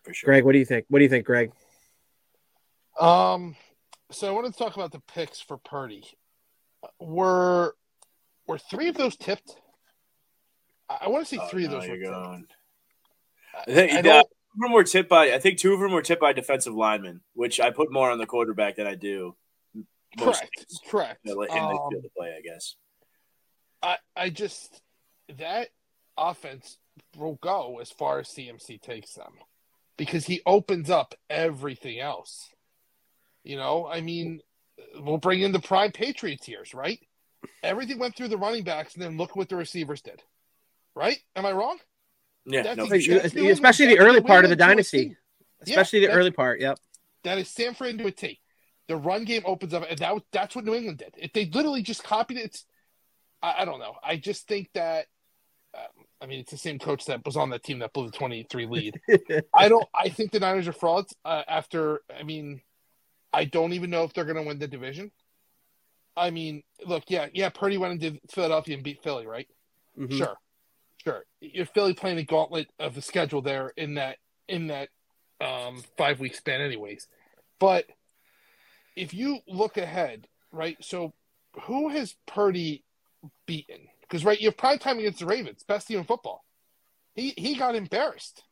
For sure. Greg, what do you think? What do you think, Greg? Um, so I wanted to talk about the picks for Purdy. Were were three of those tipped? I, I want to say Oh, three of those were you're tipped. going. I, I think I don't- two of them were tipped by. I think two of them were tipped by defensive linemen, which I put more on the quarterback than I do. Most correct, things correct. In the, in Um, field of play, I guess. I, I just that offense will go as far as CMC takes them because he opens up everything else. You know, I mean, we'll bring in the prime Patriots years, right? Everything went through the running backs, and then look what the receivers did. Right? Am I wrong? Yeah, no, ex- for sure. that's New England- Especially the early part of the England to a dynasty. T. Yeah, Especially the early part. Yep. That is Sanford into a T. The run game opens up, and that that's what New England did. If they literally just copied it, it's I, I don't know. I just think that. Um, I mean, it's the same coach that was on that team that blew the twenty-three lead. I don't. I think the Niners are frauds. Uh, after, I mean, I don't even know if they're going to win the division. I mean, look, yeah, yeah. Purdy went into Philadelphia and beat Philly, right? Mhm. Sure, sure. You're Philly playing the gauntlet of the schedule there in that in that um, five week span, anyways. But if you look ahead, right? So, who has Purdy beaten? Because right, you have prime time against the Ravens, best team in football. He he got embarrassed.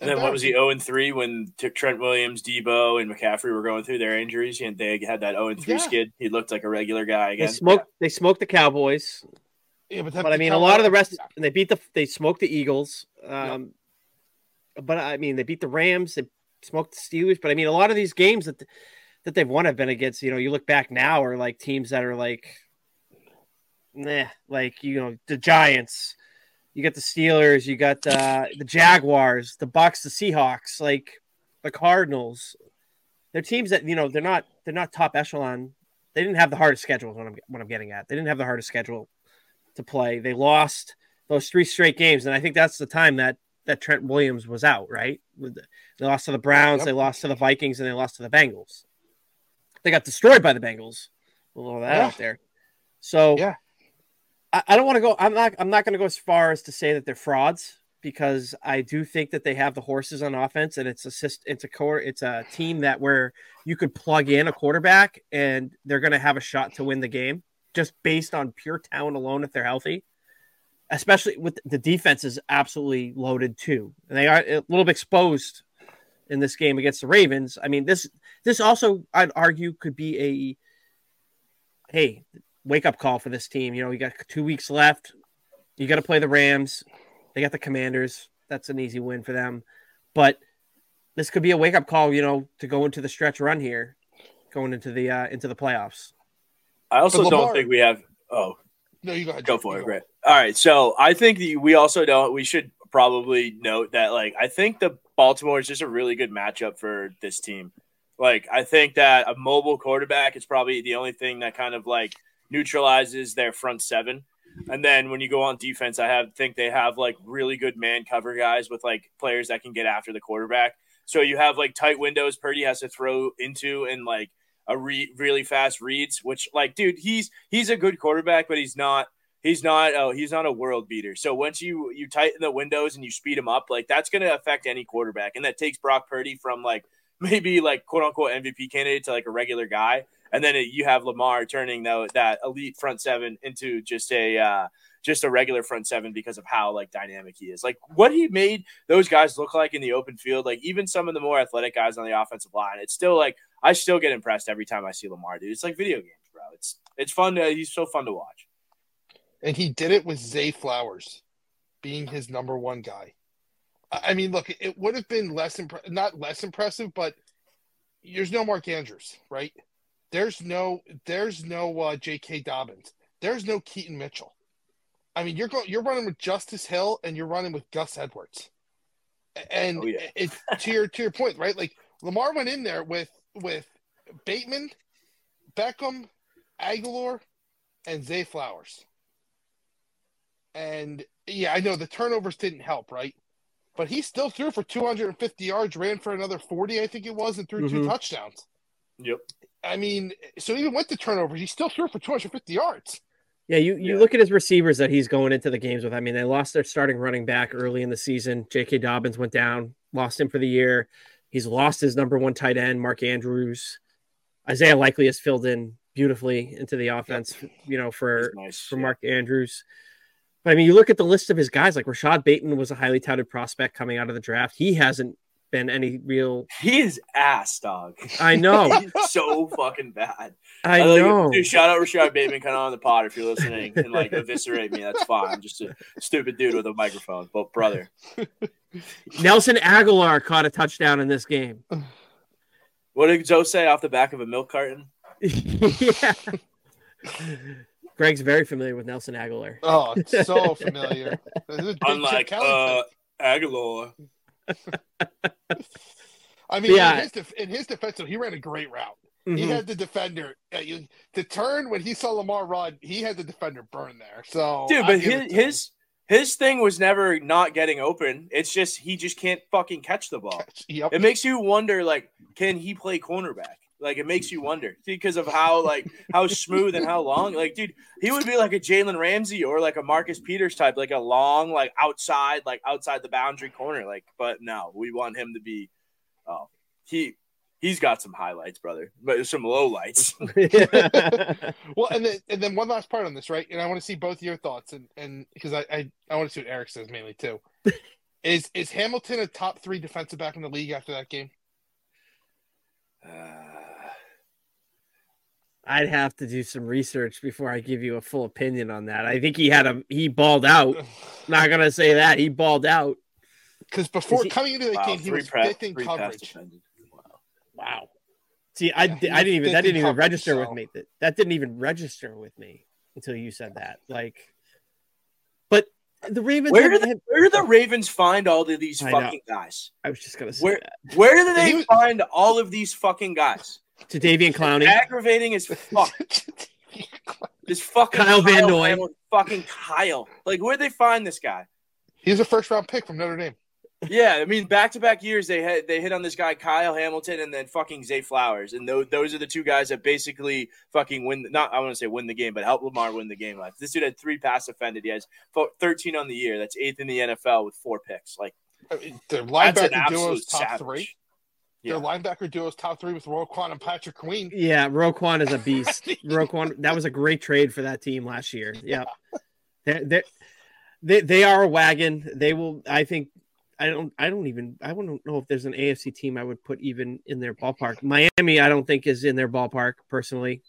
And then what was he 0 and 3 when T- Trent Williams, Deebo, and McCaffrey were going through their injuries and they had that 0 and 3 Yeah. skid? He looked like a regular guy again. They again. smoked. They smoked the Cowboys, Yeah, but, but I mean, a lot of the rest. And they beat the. They smoked the Eagles. Um, But I mean, they beat the Rams. They smoked the Steelers. But I mean, a lot of these games that that they've won have been against. You know, you look back now, are like teams that are like, nah, like you know, the Giants. You got the Steelers. You got the the Jaguars, the Bucks, the Seahawks, like the Cardinals. They're teams that you know they're not they're not top echelon. They didn't have the hardest schedule. What I'm what I'm getting at. They didn't have the hardest schedule to play. They lost those three straight games, and I think that's the time that that Trent Williams was out. Right, With the- they lost to the Browns, Yep. they lost to the Vikings, and they lost to the Bengals. They got destroyed by the Bengals. A little of that Yeah. out there. So Yeah. I, I don't want to go. I'm not. I'm not going to go as far as to say that they're frauds because I do think that they have the horses on offense, and it's a it's a core. It's a team that where you could plug in a quarterback and they're going to have a shot to win the game just based on pure talent alone if they're healthy. Especially with the defense is absolutely loaded too, and they are a little bit exposed in this game against the Ravens. I mean this this also I'd argue could be a hey wake up call for this team. You know, you got two weeks left. You got to play the Rams. They got the Commanders. that's an easy win for them. But this could be a wake up call, you know, to go into the stretch run here, going into the uh, into the playoffs. I also But don't think we have. Oh, No, you go ahead. go for You it, go. Grant. All right, so I think we also don't. We should probably note that, like, I think the Baltimore is just a really good matchup for this team. Like, I think that a mobile quarterback is probably the only thing that kind of like neutralizes their front seven. And then when you go on defense, I have think they have like really good man cover guys with like players that can get after the quarterback. So you have like tight windows Purdy has to throw into and like a re- really fast reads, which like dude, he's he's a good quarterback, but he's not he's not oh he's not a world beater. So once you you tighten the windows and you speed him up, like that's going to affect any quarterback, and that takes Brock Purdy from like maybe like quote unquote MVP candidate to like a regular guy, and then it, you have Lamar turning that that elite front seven into just a uh, just a regular front seven because of how like dynamic he is. Like what he made those guys look like in the open field, like even some of the more athletic guys on the offensive line, it's still like I still get impressed every time I see Lamar, dude. It's like video games, bro. It's it's fun to he's so fun to watch. And he did it with Zay Flowers being his number one guy. I mean, look, it would have been less impre- not less impressive, but there's no Mark Andrews, right? There's no there's no uh, J.K. Dobbins. There's no Keaton Mitchell. I mean, you're going you're running with Justice Hill and you're running with Gus Edwards. And Oh, yeah. it, to your to your point, right? Like Lamar went in there with with Bateman, Beckham, Agholor, and Zay Flowers. And yeah, I know the turnovers didn't help, right? But he still threw for 250 yards, ran for another 40, I think it was, and threw two Mhm. touchdowns. Yep. I mean, so even with the turnovers, he still threw for 250 yards. Yeah, you, you Yeah. look at his receivers that he's going into the games with. I mean, they lost their starting running back early in the season. J.K. Dobbins went down, lost him for the year. He's lost his number one tight end, Mark Andrews. Isaiah Likely has filled in beautifully into the offense, you know, for nice. for. Mark Andrews. But I mean, you look at the list of his guys, like Rashod Bateman was a highly touted prospect coming out of the draft. He hasn't been any real. He is ass, dog. I know, He's so fucking bad. I like- know. Dude, shout out Rashod Bateman coming on the pod if you're listening and like eviscerate me. That's fine. I'm just a stupid dude with a microphone. But brother, Nelson Agholor caught a touchdown in this game. what did Joe say off the back of a milk carton? yeah. Greg's very familiar with Nelson Agholor. Oh, so familiar. This is Big Chip Unlike uh, Agholor. I mean, yeah. in, his def- in his defense, though, he ran a great route. He Mhm. had the defender. Uh, you, the turn when he saw Lamar run, he had the defender burn there. So, Dude, but his, it to him. his his thing was never not getting open. It's just he just can't fucking catch the ball. Yep. It makes you wonder, like, can he play cornerback? Like, it makes you wonder because of how like how smooth and how long. Like, dude, he would be like a Jalen Ramsey or like a Marcus Peters type, like a long, like outside, like outside the boundary corner. Like, but no, we want him to be. Oh, he he's got some highlights, brother, but some low lights. well, and then and then one last part on this, right? And I want to see both your thoughts, and and because I, I I want to see what Eric says mainly too. is is Hamilton a top three defensive back in the league after that game? Uh, I'd have to do some research before I give you a full opinion on that. I think he had a he balled out. Not gonna say that he balled out. Because before he- coming into the wow, game, he was press, fifth in coverage. Wow. Wow. See, I, Yeah, di- I didn't even that didn't even coverage, register with me. That, that didn't even register with me until you said that. Like, but the Ravens. Where do the, have- where do the Ravens find all of these I know. fucking guys? I was just gonna say Where that. where do they was- find all of these fucking guys? To Jadeveon Clowney. Aggravating as fuck. This fucking Kyle Van Noy. Fucking Kyle. Like where'd they find this guy? He's a first round pick from Notre Dame. Yeah, I mean, back to back years they had they hit on this guy Kyle Hamilton and then fucking Zay Flowers, and those those are the two guys that basically fucking win. Not I want to say win the game, but help Lamar win the game. Like this dude had three pass defended. He has thirteen on the year. That's eighth in the NFL with four picks. Like I mean, Their that's an linebacker duo's absolute top savage. three. Yeah. Their linebacker duo's top three with Roquan and Patrick Queen. Yeah, Roquan is a beast. Roquan, that was a great trade for that team last year. Yeah, they're, they're, they they are a wagon. They will. I think. I don't. I don't even. I don't know if there's an AFC team I would put even in their ballpark. Miami, I don't think is in their ballpark personally.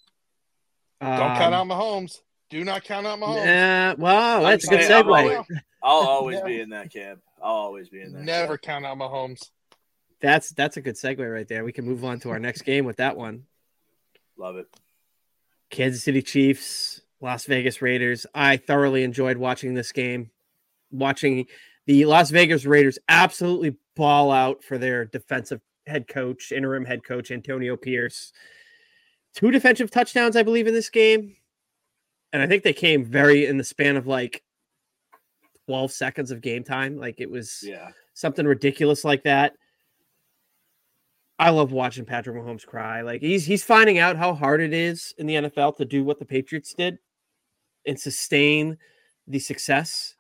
Don't count Um, out Mahomes. Do not count out Mahomes. Yeah, wow, I'm that's a good saying- I'm segue. always- I'll always be in that camp. I'll always be in that. Never camp. count out Mahomes. That's that's a good segue right there. We can move on to our next game with that one. Love it. Kansas City Chiefs, Las Vegas Raiders. I thoroughly enjoyed watching this game. Watching the Las Vegas Raiders absolutely ball out for their defensive head coach, interim head coach Antonio Pierce. Two defensive touchdowns, I believe, in this game. And I think they came very in the span of like 12 seconds of game time. Like it was Yeah. something ridiculous like that. I love watching Patrick Mahomes cry. Like he's he's finding out how hard it is in the NFL to do what the Patriots did and sustain the success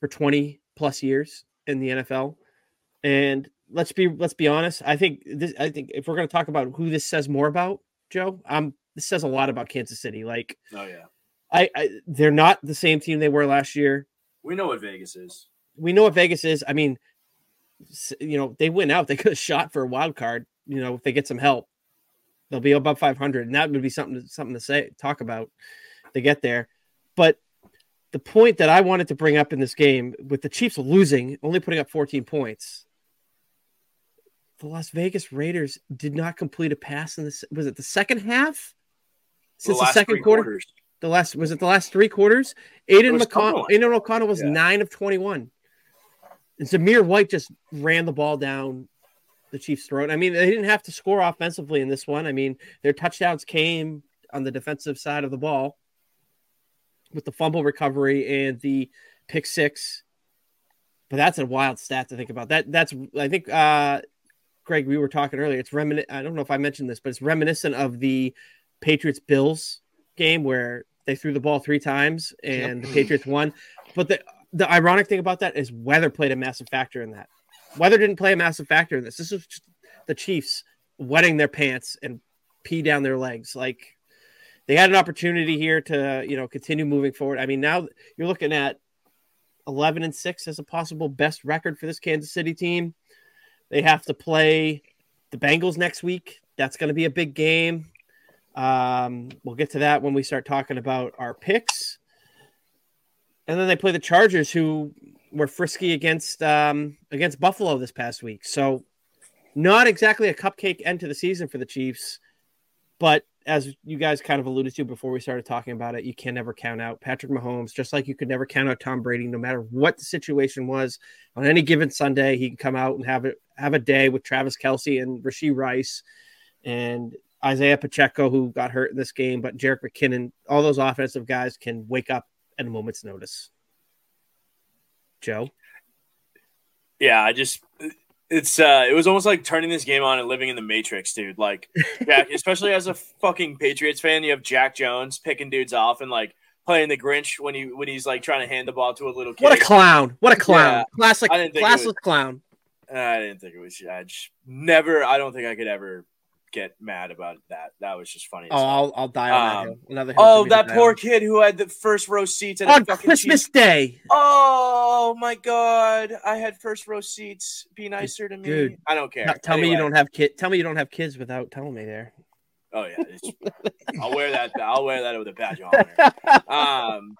for 20 plus years in the NFL. And let's be let's be honest. I think this I think if we're going to talk about who this says more about, Joe, um this says a lot about Kansas City. Like Oh yeah. I, I they're not the same team they were last year We know what Vegas is. we know what Vegas is. I mean, you know, they win out. They could have shot for a wild card. You know, if they get some help, they'll be above 500, and that would be something to, something to say talk about to get there. But the point that I wanted to bring up in this game, with the Chiefs losing, only putting up 14 points, the Las Vegas Raiders did not complete a pass in this. Was it the second half? Since the, last second quarter, quarters. the last was it the last three quarters? Aidan was a couple McConnell, Aidan O'Connell was Yeah. nine of twenty-one. And Zamir White just ran the ball down the Chiefs' throat. I mean, they didn't have to score offensively in this one. I mean, their touchdowns came on the defensive side of the ball with the fumble recovery and the pick six. But that's a wild stat to think about. That that's I think uh Greg, we were talking earlier. It's reminiscent. I don't know if I mentioned this, but it's reminiscent of the Patriots Bills game where they threw the ball three times and the Patriots won. But the the ironic thing about that is weather played a massive factor in that. Weather didn't play a massive factor in this. This is the Chiefs wetting their pants and pee down their legs. Like they had an opportunity here to you know continue moving forward. I mean, now you're looking at 11 and six as a possible best record for this Kansas City team. They have to play the Bengals next week. That's going to be a big game. Um, we'll get to that when we start talking about our picks. And then they play the Chargers, who were frisky against um, against Buffalo this past week. So, not exactly a cupcake end to the season for the Chiefs, but as you guys kind of alluded to before we started talking about it, you can never count out Patrick Mahomes, just like you could never count out Tom Brady, no matter what the situation was. On any given Sunday, he can come out and have it have a day with Travis Kelce and Rashee Rice and Isaiah Pacheco, who got hurt in this game, but Jerick McKinnon, all those offensive guys can wake up at a moment's notice. Joe, Yeah, I just it's uh it was almost like turning this game on and living in the Matrix, dude. Like Jack, especially as a fucking Patriots fan, you have Jack Jones picking dudes off and like playing the Grinch when he when he's like trying to hand the ball to a little kid. what a clown! What a clown! Yeah, Classic, I didn't think it classless was- clown. I didn't think it was. I just never. I don't think I could ever get mad about that. That was just funny. Oh. I'll, I'll die on that Um, hill. Another hill oh, for me to that poor on. kid who had the first row seats at on Christmas Chiefs- Day. Oh my god, I had first row seats. Be nicer to me. Dude, I don't care. Tell- Tell me you don't have kid. Tell me you don't have kids without telling me there. Oh yeah, I'll wear that. I'll wear that with a badge of honor. Um,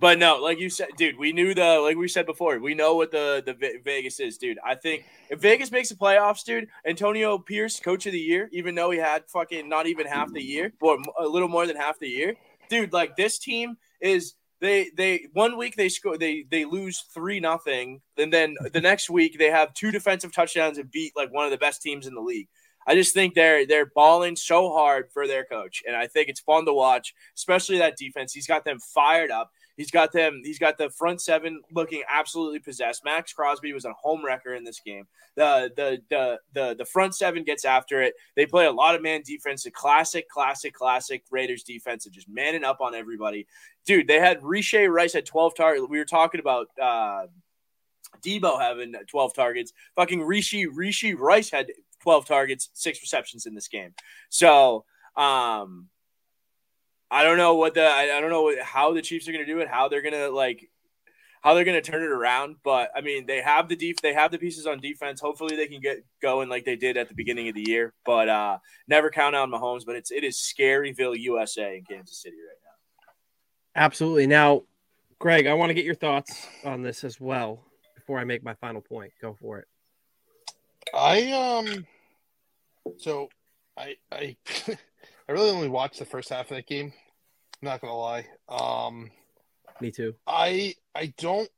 but no, like you said, dude, we knew the like we said before. We know what the the Vegas is, dude. I think if Vegas makes the playoffs, dude, Antonio Pierce, coach of the year, even though he had fucking not even half the year, or a little more than half the year, dude. Like this team is. They they one week they score they they lose three nothing and then the next week they have two defensive touchdowns and beat like one of the best teams in the league. I just think they're they're balling so hard for their coach, and I think it's fun to watch, especially that defense. He's got them fired up. He's got them. He's got the front seven looking absolutely possessed. Maxx Crosby was a home wrecker in this game. The the the the the front seven gets after it. They play a lot of man defense. A classic, classic, classic Raiders defense of just manning up on everybody. Dude, they had Riche Rice at twelve targets. We were talking about. uh Deebo having 12 targets. Fucking Rishi Rishi Rice had 12 targets, six receptions in this game. So, um, I don't know what the I, I don't know what, how the Chiefs are going to do it, how they're going to like how they're going to turn it around, but I mean, they have the def- they have the pieces on defense. Hopefully they can get going like they did at the beginning of the year, but uh never count on Mahomes, but it's it is Scaryville, USA in Kansas City right now. Absolutely. Now, Greg, I want to get your thoughts on this as well before I make my final point. Go for it. I um, so I I I really only watched the first half of that game. I'm not gonna lie. Um, Me too. I I don't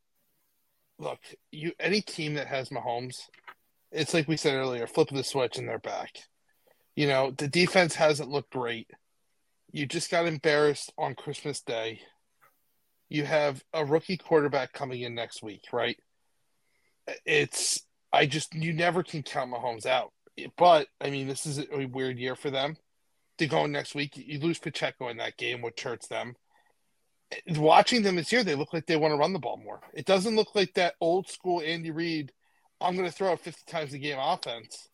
look you any team that has Mahomes. It's like we said earlier, flipping the switch and they're back. You know the defense hasn't looked great. You just got embarrassed on Christmas Day. You have a rookie quarterback coming in next week, right? It's I just you never can count Mahomes out. But I mean, this is a weird year for them. To go next week, you lose Pacheco in that game, which hurts them. Watching them this year, they look like they want to run the ball more. It doesn't look like that old school Andy Reid. I'm going to throw it 50 times a game offense.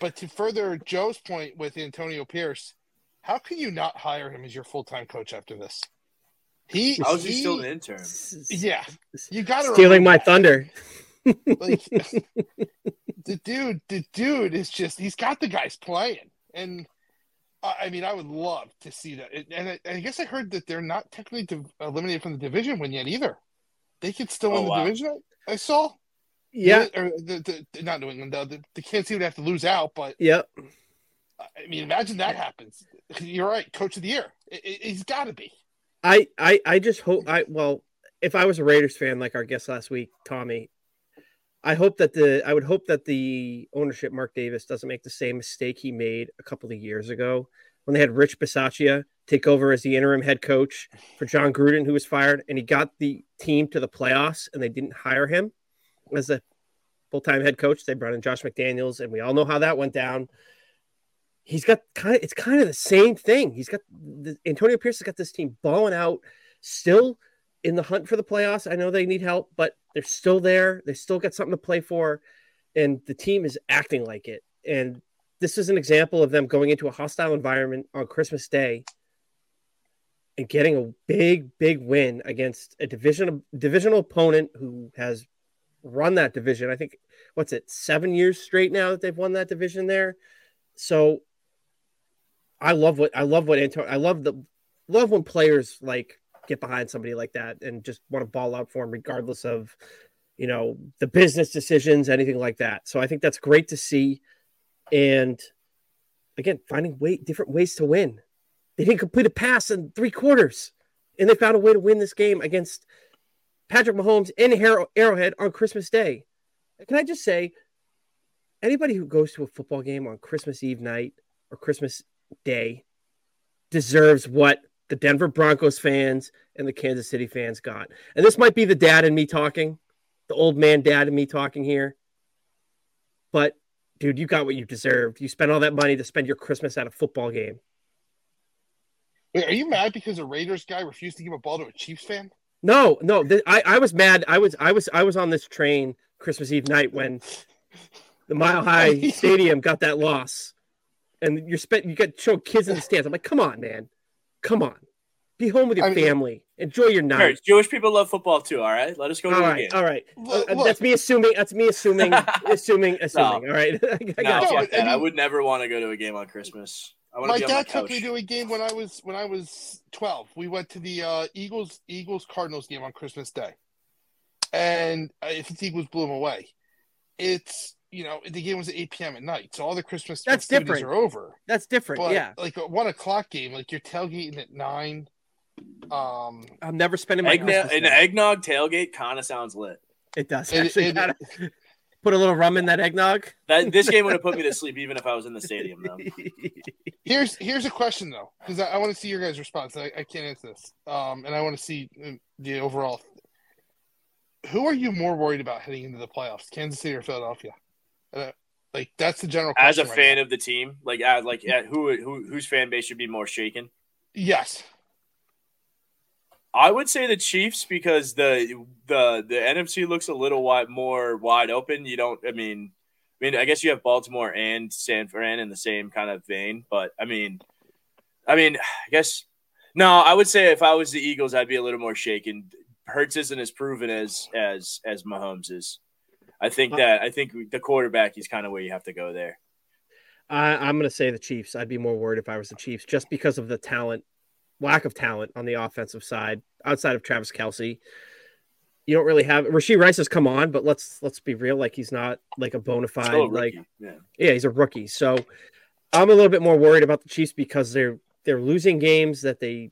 But to further Joe's point with Antonio Pierce, how can you not hire him as your full time coach after this? He How is he he- still an intern? Yeah, you got to Stealing my thunder. like the dude the dude is just he's got the guys playing and I I mean, I would love to see that. And I, I guess I heard that they're not technically div- eliminated from the division win yet either. They could still Oh, win the wow. division. I, I saw. Yeah. or the, the, not New England. The, the, the Kansas City would have to lose out, but Yep. I mean, imagine that happens. You're right, Coach of the Year. I- I- he's got to be. I, I I just hope I well if I was a Raiders fan like our guest last week, Tommy, I hope that the I would hope that the ownership Mark Davis doesn't make the same mistake he made a couple of years ago when they had Rich Bisaccia take over as the interim head coach for Jon Gruden who was fired and he got the team to the playoffs and they didn't hire him as a full-time head coach. They brought in Josh McDaniels and we all know how that went down. He's got kind of it's kind of the same thing. He's got the, Antonio Pierce has got this team balling out, still in the hunt for the playoffs. I know they need help, but they're still there. They still got something to play for, and the team is acting like it. And this is an example of them going into a hostile environment on Christmas Day and getting a big, big win against a division divisional opponent who has run that division. I think what's it, seven years straight now that they've won that division there. So I love what I love what Antonio I love the love when players like get behind somebody like that and just want to ball out for him regardless of you know the business decisions anything like that. So i think that's great to see. And again finding way different ways to win. They didn't complete a pass in three quarters and they found a way to win this game against patrick mahomes in arrowhead on christmas day. Can i just say anybody who goes to a football game on christmas eve night or christmas day deserves what the Denver Broncos fans and the Kansas City fans got. And this might be the dad and me talking, the old man dad and me talking here. But dude, you got what you deserved. You spent all that money to spend your Christmas at a football game. Wait, are you mad because a Raiders guy refused to give a ball to a Chiefs fan? No, no, th- I, I was mad. I was I was I was on this train Christmas Eve night when the Mile High Stadium got that loss. And you're spent you got show kids in the stands. I'm like, come on, man. Come on. Be home with your I mean- family. Enjoy your night. Hey, Jewish people love football too. All right, let us go to All the right, game. all right. Look, Uh, look, that's me assuming. That's me assuming. assuming. Assuming. All right. I No, got No, fuck but, I that. I, would never want to go to a game on Christmas. I my to be on my dad took me to a game when I was when I was twelve. We went to the uh, Eagles Eagles Cardinals game on Christmas Day, and uh, if the Eagles blew them away, it's you know the game was at eight p.m. at night, so all the Christmas That's festivities different. are over. That's different. But yeah. like a one o'clock game, like you're tailgating at nine. Um, I'm never spending my Eggnog, Christmas an eggnog tailgate kind of sounds lit. It does It- actually. it- gotta put a little rum in that eggnog. That this game would have put me to sleep even if I was in the stadium though. here's here's a question though, because I, I want to see your guys' response. I, I can't answer this, um, and I want to see uh, the overall. Who are you more worried about heading into the playoffs, Kansas City or Philadelphia? Uh, like that's the general. As a right fan now. of the team, like as like at who who whose fan base should be more shaken? yes, I would say the Chiefs because the the the NFC looks a little wide more wide open. You don't. I mean, I mean, I guess you have Baltimore and San Fran in the same kind of vein, but I mean, I mean, I guess no. I would say if I was the Eagles, I'd be a little more shaken. Hurts isn't as proven as as as Mahomes is. I think uh, that I think the quarterback is kind of where you have to go there. I, I'm going to say the Chiefs. I'd be more worried if I was the Chiefs, just because of the talent lack of talent on the offensive side outside of Travis Kelce. You don't really have Rashee Rice has come on, but let's let's be real, like he's not like a bona fide a like yeah. yeah, he's a rookie. So I'm a little bit more worried about the Chiefs because they're they're losing games that they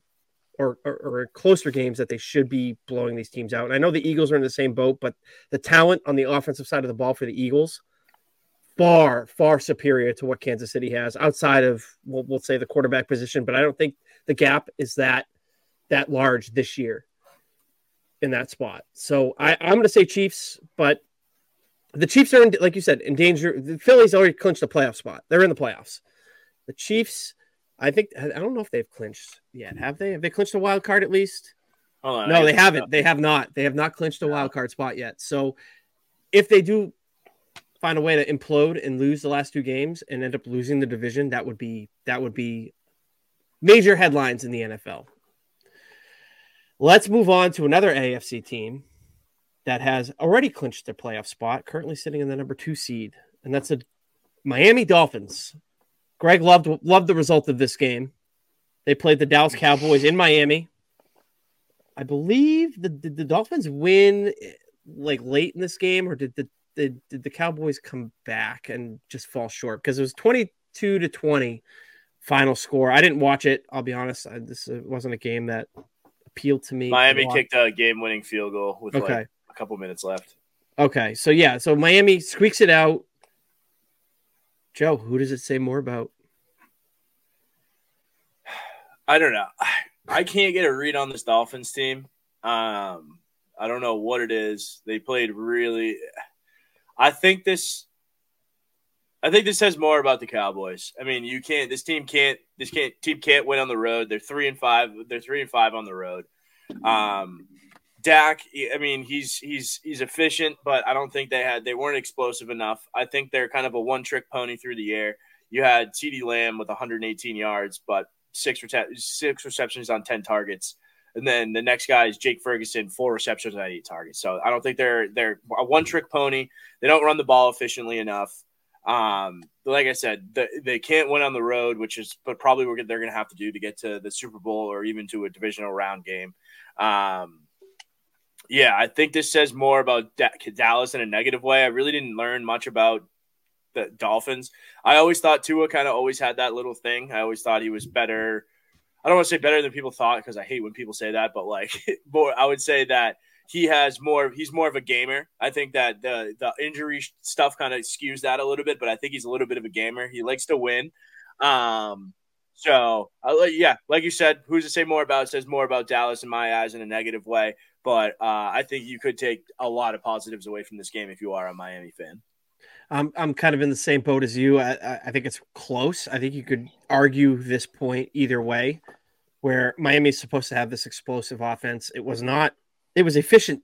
or, or, or closer games that they should be blowing these teams out. And I know the Eagles are in the same boat, but the talent on the offensive side of the ball for the Eagles far far superior to what Kansas City has outside of we'll, we'll say the quarterback position. But I don't think the gap is that that large this year in that spot. So I, I'm going to say Chiefs, but the Chiefs are in, like you said in danger. The Phillies already clinched a playoff spot. They're in the playoffs. The Chiefs, I think I don't know if they've clinched yet. Have they? Have they clinched a wild card at least? Hold on, No, they haven't. They have not. They have not clinched a wild card spot yet. So if they do find a way to implode and lose the last two games and end up losing the division, that would be that would be major headlines in the NFL. Let's move on to another AFC team that has already clinched their playoff spot, currently sitting in the number two seed, and that's the Miami Dolphins. Greg loved loved the result of this game. They played the Dallas Cowboys in Miami. I believe the did the Dolphins win like late in this game, or did the did, did the Cowboys come back and just fall short? Because it was twenty two to twenty final score. I didn't watch it. I'll be honest. I, this wasn't a game that appealed to me. Miami kicked a game-winning field goal with Okay. like a couple minutes left. Okay. So yeah. So Miami squeaks it out. Joe, who does it say more about? I don't know. I, can't get a read on this Dolphins team. Um, I don't know what it is. They played really. I think this. I think this says more about the Cowboys. I mean, you can't. This team can't. This can't. Team can't win on the road. They're three and five. They're three and five on the road. Um, Dak. I mean, he's he's he's efficient, but I don't think they had. They weren't explosive enough. I think they're kind of a one trick pony through the air. You had CeeDee Lamb with 118 yards, but six six receptions on 10 targets. And then the next guy is Jake Ferguson, four receptions on eight targets. So I don't think they're they're a one trick pony. They don't run the ball efficiently enough. Um, like I said, the, they can't win on the road, which is but probably what they're going to have to do to get to the Super Bowl or even to a divisional round game. Um, yeah, I think this says more about Da- Dallas in a negative way. I really didn't learn much about the Dolphins. I always thought Tua kind of always had that little thing. I always thought he was better. I don't want to say better than people thought because I hate when people say that, but like more, I would say that he has more. He's more of a gamer. I think that the the injury stuff kind of skews that a little bit, but I think he's a little bit of a gamer. He likes to win. Um, so yeah, like you said, who's to say more about it says more about Dallas in my eyes in a negative way. But uh, I think you could take a lot of positives away from this game if you are a Miami fan. I'm I'm kind of in the same boat as you. I, I- think it's close. I think you could argue this point either way, where Miami's supposed to have this explosive offense. It was not. It was efficient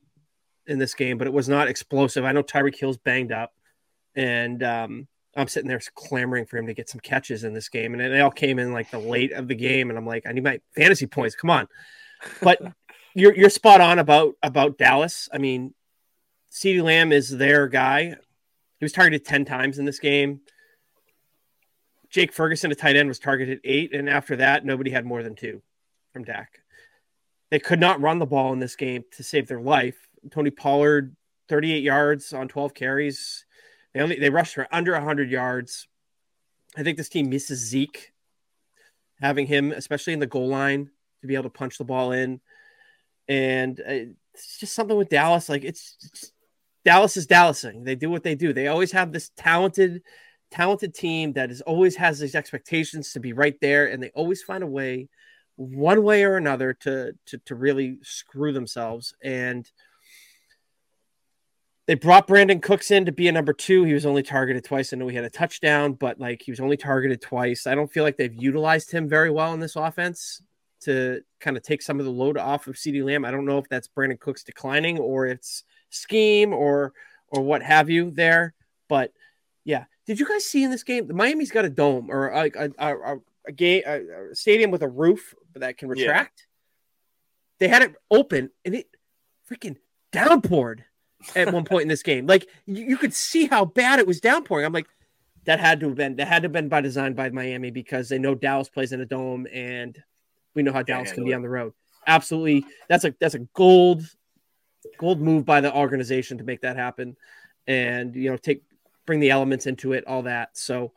in this game, but it was not explosive. I know Tyreek Hill's banged up, and um, I'm sitting there clamoring for him to get some catches in this game, and they all came in like the late of the game, and I'm like, I need my fantasy points. Come on, but you're you're spot on about about Dallas. I mean, CeeDee Lamb is their guy. He was targeted 10 times in this game. Jake Ferguson, a tight end, was targeted eight. And after that, nobody had more than two from Dak. They could not run the ball in this game to save their life. Tony Pollard, 38 yards on 12 carries. They only they rushed for under 100 yards. I think this team misses Zeke, having him, especially in the goal line, to be able to punch the ball in. And uh, it's just something with Dallas. Like it's, it's Dallas is Dallasing. They do what they do. They always have this talented, talented team that is always has these expectations to be right there, and they always find a way, one way or another, to to to really screw themselves. And they brought Brandin Cooks in to be a number two. He was only targeted twice. I know he had a touchdown, but like he was only targeted twice. I don't feel like they've utilized him very well in this offense to kind of take some of the load off of CeeDee Lamb. I don't know if that's Brandin Cooks declining or it's scheme or or what have you there. But yeah, did you guys see in this game? The Miami's got a dome or a a, a, a game a, stadium with a roof that can Yeah. retract. They had it open and it freaking downpoured at one point in this game. Like you, you could see how bad it was downpouring. I'm like, that had to have been that had to have been by design by Miami because they know Dallas plays in a dome and We know how Dallas can be it. on the road. Absolutely, that's a that's a gold gold move by the organization to make that happen, and you know take bring the elements into it, all that. So,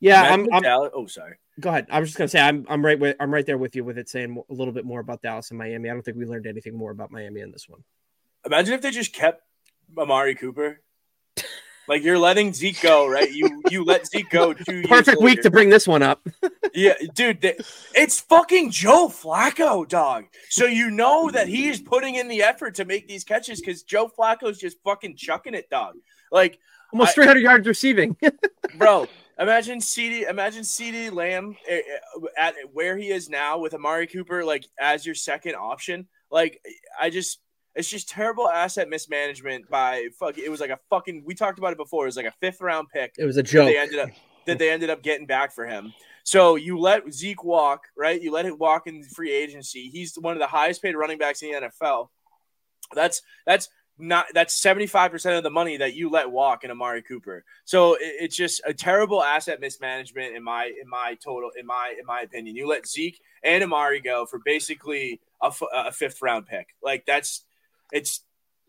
yeah, Imagine I'm, I'm Dallas- oh, sorry. go ahead. I was just gonna say I'm I'm right with I'm right there with you with it saying a little bit more about Dallas and Miami. I don't think we learned anything more about Miami in this one. Imagine if they just kept Amari Cooper. Like you're letting Zeke go, right? You you let Zeke go two. Perfect week to bring this one up. Yeah, dude, they, it's fucking Joe Flacco, dog. So you know that he is putting in the effort to make these catches because Joe Flacco's just fucking chucking it, dog. Like, Almost I- 300 yards receiving. bro, imagine CeeDee, imagine CeeDee Lamb eh, eh, at where he is now with Amari Cooper, like as your second option. Like, I just. It's just terrible asset mismanagement by fuck. It was like a fucking. We talked about it before. It was like a fifth round pick it was a joke. they ended up that they ended up getting back for him. So you let Zeke walk, right? You let him walk in free agency. He's one of the highest paid running backs in the NFL. That's that's not that's 75% of the money that you let walk in Amari Cooper. So it- it's just a terrible asset mismanagement in my in my total in my in my opinion. You let Zeke and Amari go for basically a, f- a fifth round pick. Like that's it's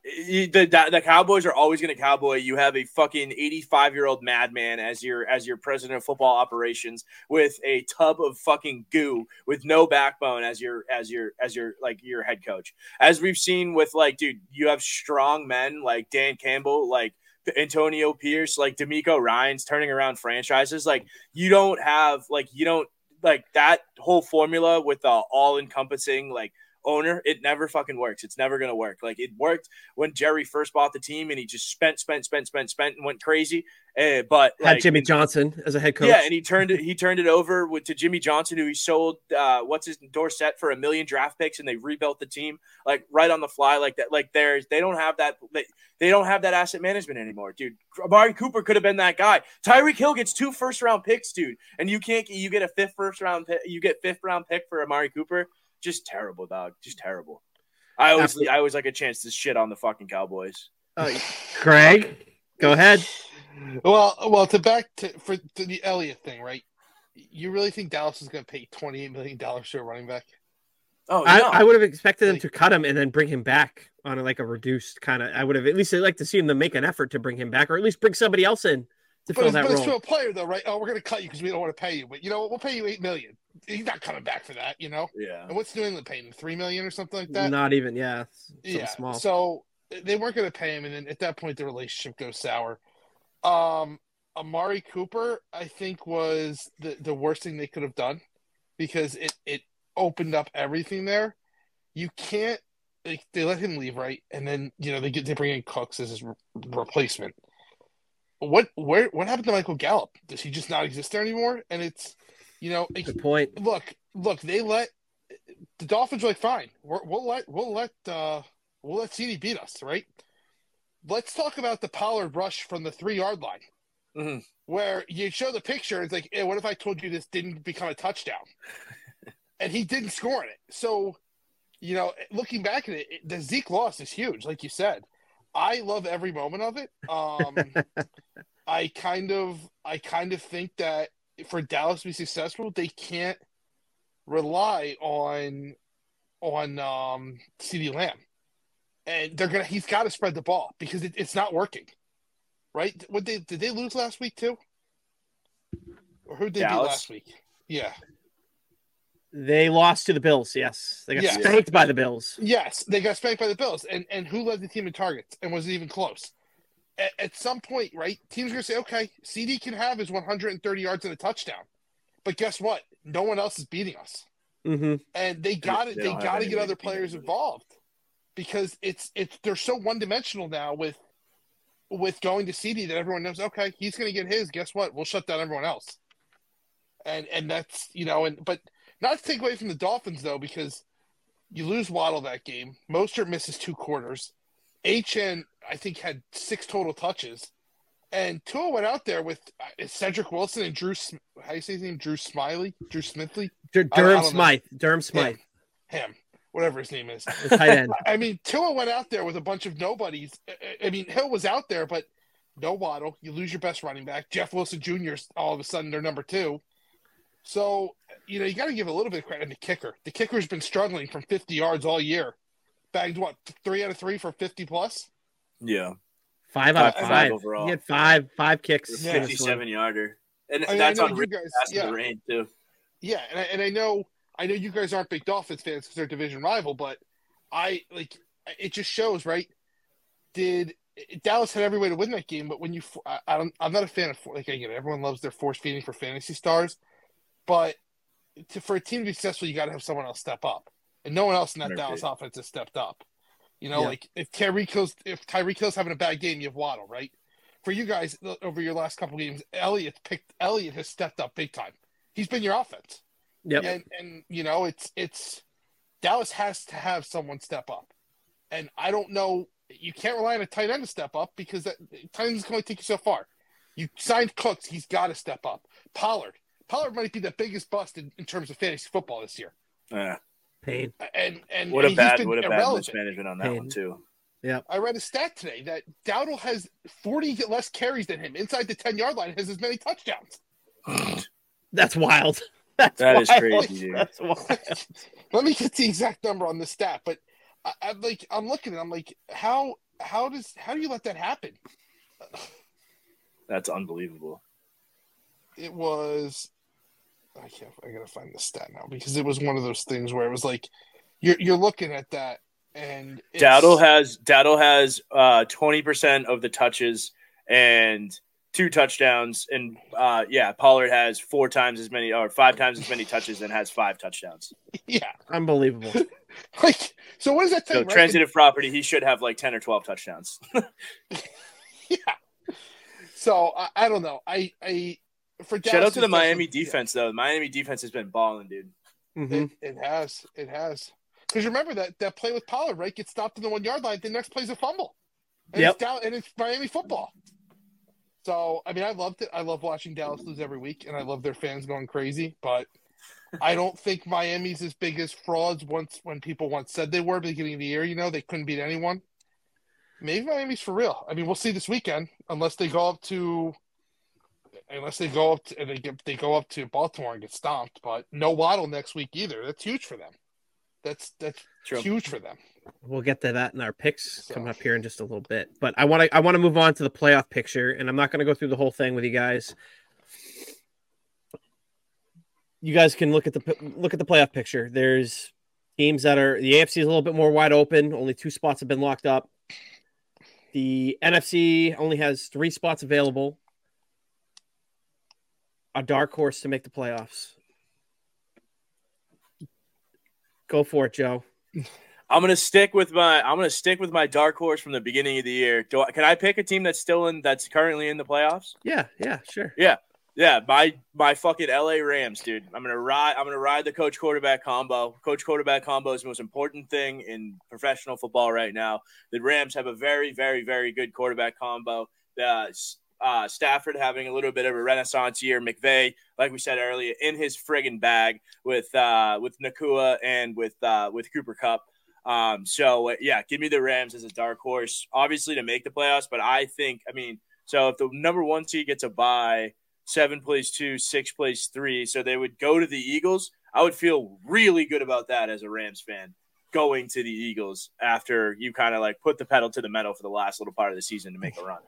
the the Cowboys are always going to cowboy. You have a fucking 85 year old madman as your as your president of football operations with a tub of fucking goo with no backbone as your as your as your like your head coach. As we've seen with like, dude, you have strong men like Dan Campbell, like Antonio Pierce, like DeMeco Ryans turning around franchises. Like you don't have like you don't like that whole formula with the all encompassing like owner, it never fucking works. It's never gonna work. Like it worked when Jerry first bought the team and he just spent, spent, spent, spent, spent, and went crazy. Uh, but Had like, Jimmy Johnson as a head coach. yeah, and he turned it. He turned it over with to Jimmy Johnson, who he sold. Uh, what's his Dorset for a million draft picks, and they rebuilt the team like right on the fly, like that. Like there's they don't have that. They, they don't have that asset management anymore, dude. Amari Cooper could have been that guy. Tyreek Hill gets two first round picks, dude, and you can't. You get a fifth first round. Pick, you get fifth round pick for Amari Cooper. Just terrible, dog. Just terrible. I always, Absolutely. I always like a chance to shit on the fucking Cowboys. Uh, Craig, go ahead. Well, well, to back to for to the Elliott thing, right? You really think Dallas is going to pay twenty eight million dollars to a running back? Oh, I, no. I would have expected them Like- to cut him and then bring him back on a, like a reduced kind of. I would have at least like to see him to make an effort to bring him back, or at least bring somebody else in to But fill that but it's role. for a player, though, right? Oh, we're going to cut you because we don't want to pay you, but you know what? We'll pay you eight million. He's not coming back for that, you know. yeah. And what's New England paying? Three million or something like that? Not even, yeah, yeah. small. So they weren't going to pay him, and then at that point, the relationship goes sour. Um, Amari Cooper, I think, was the the worst thing they could have done because it it opened up everything there. You can't. Like, they let him leave, right? And then you know they get they bring in Cooks as his re- replacement. What where what happened to Michael Gallup? Does he just not exist there anymore? And it's you know like, Good point. look, look, they let the Dolphins are like, fine, we're, we'll let we'll let uh we'll let CeeDee beat us, right? Let's talk about the Pollard rush from the three yard line, Mhm. where you show the picture. It's like, hey, what if I told you this didn't become a touchdown, and he didn't score in it? So, you know, looking back at it, it- the Zeke loss is huge, like you said. I love every moment of it. Um, I kind of, I kind of think that for Dallas to be successful, they can't rely on on um CeeDee Lamb. And they're gonna he's gotta spread the ball because it, it's not working. Right? What they did they lose last week too? Or who did they beat last week? Yeah. They lost to the Bills. Yes, they got Yeah. spanked by the Bills. Yes, they got spanked by the Bills. And and who led the team in targets and was it even close? At, at some point, right, teams are gonna say, okay, CeeDee can have his 130 yards and a touchdown. But guess what? No one else is beating us. hmm and they got it. they They, got to get other players involved because it's it's they're so one dimensional now with with going to CeeDee that everyone knows. Okay, he's going to get his. Guess what? We'll shut down everyone else. And and that's you know and but not to take away from the Dolphins though because you lose Waddle that game. Mostert misses two quarters. HN I think had six total touches. And Tua went out there with uh, Cedric Wilson and Drew. How you say his name? Drew Smiley. Drew Smithley. Dur- Durham. Smythe. Durham Smythe, Him, whatever his name is. tight end. I mean, Tua went out there with a bunch of nobodies. I- mean, Hill was out there, but no Waddle. You lose your best running back. Jeff Wilson Jr. all of a sudden they're number two. So you know, you got to give a little bit of credit to the kicker. The kicker's been struggling from 50 yards all year. Bagged what three out of three for 50 plus. Yeah, Five out of Five- five. five overall. He had five five kicks. Yeah. in this one. fifty-seven yarder, and I mean, that's on you guys. Pass Yeah, the rain too. yeah, and I, and I know I know you guys aren't big Dolphins fans because they're division rival, but I like it just shows right. Did Dallas had every way to win that game, but when you I, I don't, I'm not a fan of like again everyone loves their force feeding for fantasy stars, but to, for a team to be successful, you got to have someone else step up, and no one else in that Right. Dallas offense has stepped up. You know, Yeah. like if Tyreek Hill's if Tyreek Hill's having a bad game, you have Waddle, right? For you guys over your last couple games, Elliott picked Elliott has stepped up big time. He's been your offense. Yep. And and you know, it's it's Dallas has to have someone step up. And I don't know you can't rely on a tight end to step up because that tight end is going to take you so far. You signed Cooks, he's got to step up. Pollard, Pollard might be the biggest bust in, in terms of fantasy football this year. Yeah. Pain. And and What a he's bad, been what a bad irrelevant. mismanagement on that Pain. one too. Yeah. I read a stat today that Dowdle has 40 less carries than him inside the 10 yard line, has as many touchdowns. That's wild. That's That is wild. crazy, dude. That's wild. Let me get the exact number on the stat, but I, I'm like, I'm looking, at I'm like, how how does how do you let that happen? That's unbelievable. It was, I can't, I gotta find the stat now because it was one of those things where it was like, you're you're looking at that and it's, Dowdle has Dowdle has uh twenty percent of the touches and two touchdowns, and uh yeah, Pollard has four times as many or five times as many touches and has five touchdowns. yeah, Unbelievable. like so. What does that tell So right? transitive property, he should have like ten or twelve touchdowns. Yeah. So I, I don't know. I I for Shout out to the Miami definitely- yeah. defense though. The Miami defense has been balling, dude. hmm It, it has. It has. Because remember that that play with Pollard, right? Gets stopped in the one yard line. The next play's a fumble. And Yep. It's down, and it's Miami football. So I mean, I loved it. I love watching Dallas lose every week, and I love their fans going crazy. But I don't think Miami's as big as frauds once when people once said they were beginning of the year. You know, they couldn't beat anyone. Maybe Miami's for real. I mean, we'll see this weekend, unless they go up to. Unless they go up to, and they get they go up to Baltimore and get stomped, but no Waddle next week either. That's huge for them. That's that's True. huge for them. We'll get to that in our picks So- coming up here in just a little bit. But I want to I want to move on to the playoff picture, and I'm not going to go through the whole thing with you guys. You guys can look at the look at the playoff picture. There's teams that are the AFC is a little bit more wide open. Only two spots have been locked up. The NFC only has three spots available. A dark horse to make the playoffs. Go for it, Joe. I'm gonna stick with my I'm gonna stick with my dark horse from the beginning of the year. Do I, can I pick a team that's still in that's currently in the playoffs? Yeah, yeah, sure. Yeah, yeah. my my fucking LA Rams, dude. I'm gonna ride. I'm gonna ride the coach quarterback combo. Coach quarterback combo is the most important thing in professional football right now. The Rams have a very, very, very good quarterback combo. The uh, Stafford having a little bit of a renaissance year. McVay, like we said earlier, in his friggin' bag with uh, with Nacua and with uh, with Cooper Kupp. Um, so uh, yeah, give me the Rams as a dark horse, obviously to make the playoffs. But I think, I mean, so if the number one seed gets a bye seven plays two, six plays three. So they would go to the Eagles. I would feel really good about that as a Rams fan going to the Eagles after you kind of like put the pedal to the metal for the last little part of the season to make a run.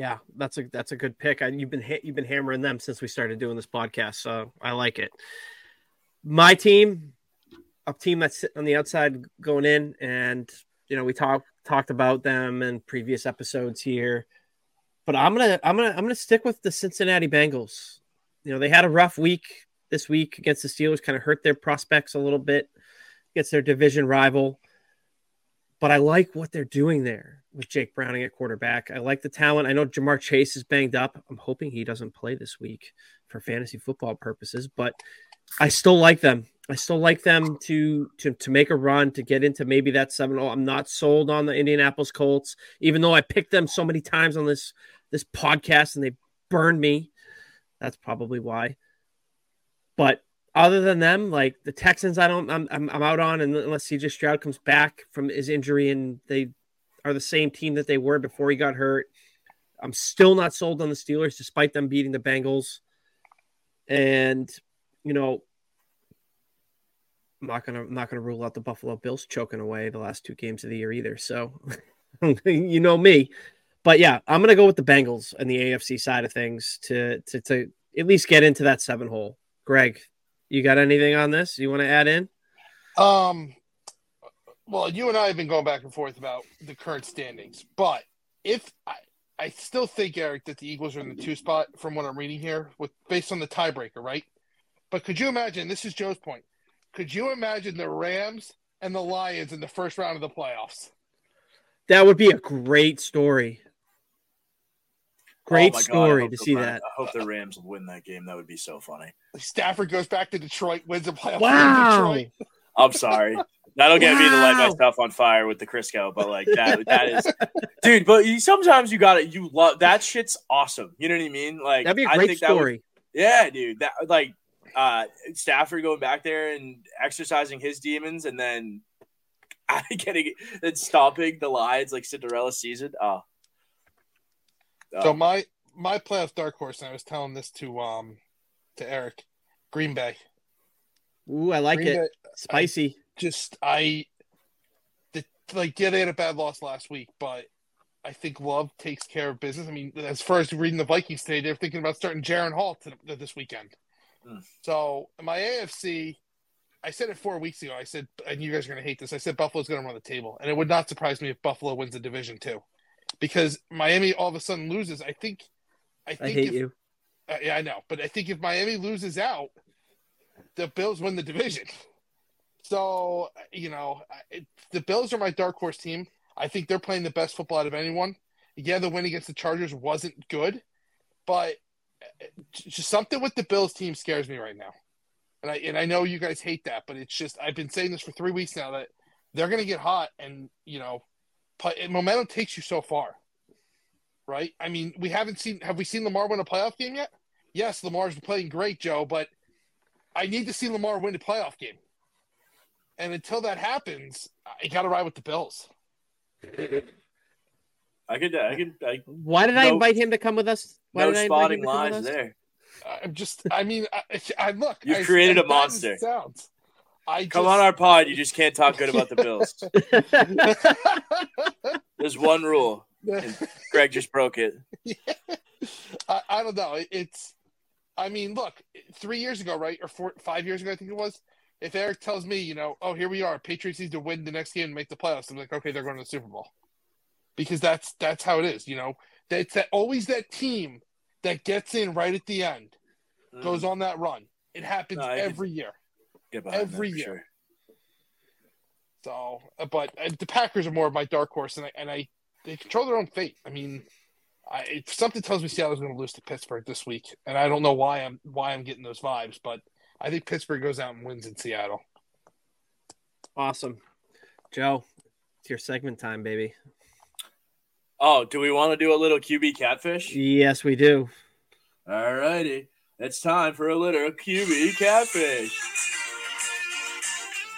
Yeah, that's a that's a good pick. And you've been you've been hammering them since we started doing this podcast, so I like it. My team, a team that's on the outside going in, and you know we talked talked about them in previous episodes here, but I'm gonna I'm gonna I'm gonna stick with the Cincinnati Bengals. You know they had a rough week this week against the Steelers, kind of hurt their prospects a little bit against their division rival. But I like what they're doing there with Jake Browning at quarterback. I like the talent. I know Ja'Marr Chase is banged up. I'm hoping he doesn't play this week for fantasy football purposes, but I still like them. I still like them to to to make a run to get into maybe that 7-0. I'm not sold on the Indianapolis Colts, even though I picked them so many times on this this podcast and they burned me. That's probably why. But other than them, like the Texans, I don't, I'm, I'm, I'm out on, unless CJ Stroud comes back from his injury and they are the same team that they were before he got hurt. I'm still not sold on the Steelers, despite them beating the Bengals. And you know, I'm not gonna I'm not gonna rule out the Buffalo Bills choking away the last two games of the year either. So you know me. But yeah, I'm gonna go with the Bengals and the AFC side of things to to to at least get into that seven hole. Greg, you got anything on this you want to add in? Um, well, you and I have been going back and forth about the current standings, but if I, I still think Eric that the Eagles are in the two spot from what I'm reading here, with based on the tiebreaker, right? But could you imagine? This is Joe's point. Could you imagine the Rams and the Lions in the first round of the playoffs? That would be a great story. Great Oh my God, story to see Rams- that. I hope the Rams win that game. That would be so funny. Stafford goes back to Detroit, wins a playoff game Wow. Detroit. I'm sorry. That'll get me to light Wow. myself on fire with the Crisco, but like that, that is, dude. But you, sometimes you got to You love that shit's awesome. You know what I mean? Like That'd be a I great think that would- story. yeah, dude. That like uh Stafford going back there and exercising his demons, and then getting then stomping the Lions like Cinderella season. Oh, Oh. So my my playoff dark horse, and I was telling this to um to Eric, Green Bay. Ooh, I like Green it. Bay, Spicy. Just I, the, like yeah, they had a bad loss last week, but I think Love takes care of business. I mean, as far as reading the Vikings today, they're thinking about starting Jaren Hall to, this weekend. Hmm. So my AFC, I said it four weeks ago. I said, and you guys are going to hate this. I said Buffalo's going to run the table, and it would not surprise me if Buffalo wins the division too, because Miami all of a sudden loses. I think. I I think hate if, you. uh, yeah, I know, but I think if Miami loses out, the Bills win the division. So you know, it, the Bills are my dark horse team. I think they're playing the best football out of anyone. Yeah, the win against the Chargers wasn't good, but uh, just something with the Bills team scares me right now. And I and I know you guys hate that, but it's just I've been saying this for three weeks now that they're going to get hot, and you know, play, momentum takes you so far, right? I mean, we haven't seen have we seen Lamar win a playoff game yet? Yes, Lamar's playing great, Joe, but I need to see Lamar win a playoff game. And until that happens, I got to ride with the Bills. I could, I could, I, Why did I invite him to come with us? Why no did I spotting him to come with lies there. I'm just, I mean, I, I look. You've created as a monster. Sounds. I Come just, on our pod. You just can't talk good about the Bills. There's one rule. Greg just broke it. I, I don't know. It- It's, I mean, look, three years ago, right, or four, five years ago, I think it was. If Eric tells me, you know, oh, here we are, Patriots need to win the next game and make the playoffs, I'm like, okay, they're going to the Super Bowl, because that's that's how it is. You know, that's that always that team that gets in right at the end goes on that run. It happens Mm. No, every year. Every year. sure. So, uh, but uh, the Packers are more of my dark horse, and I and I they control their own fate. I mean, I, it, something tells me Seattle's going to lose to Pittsburgh this week, and I don't know why I'm why I'm getting those vibes, but I think Pittsburgh goes out and wins in Seattle. Awesome. Joe, it's your segment time, baby. Oh, do we want to do a little QB catfish? Yes, we do. All righty. It's time for a little QB catfish.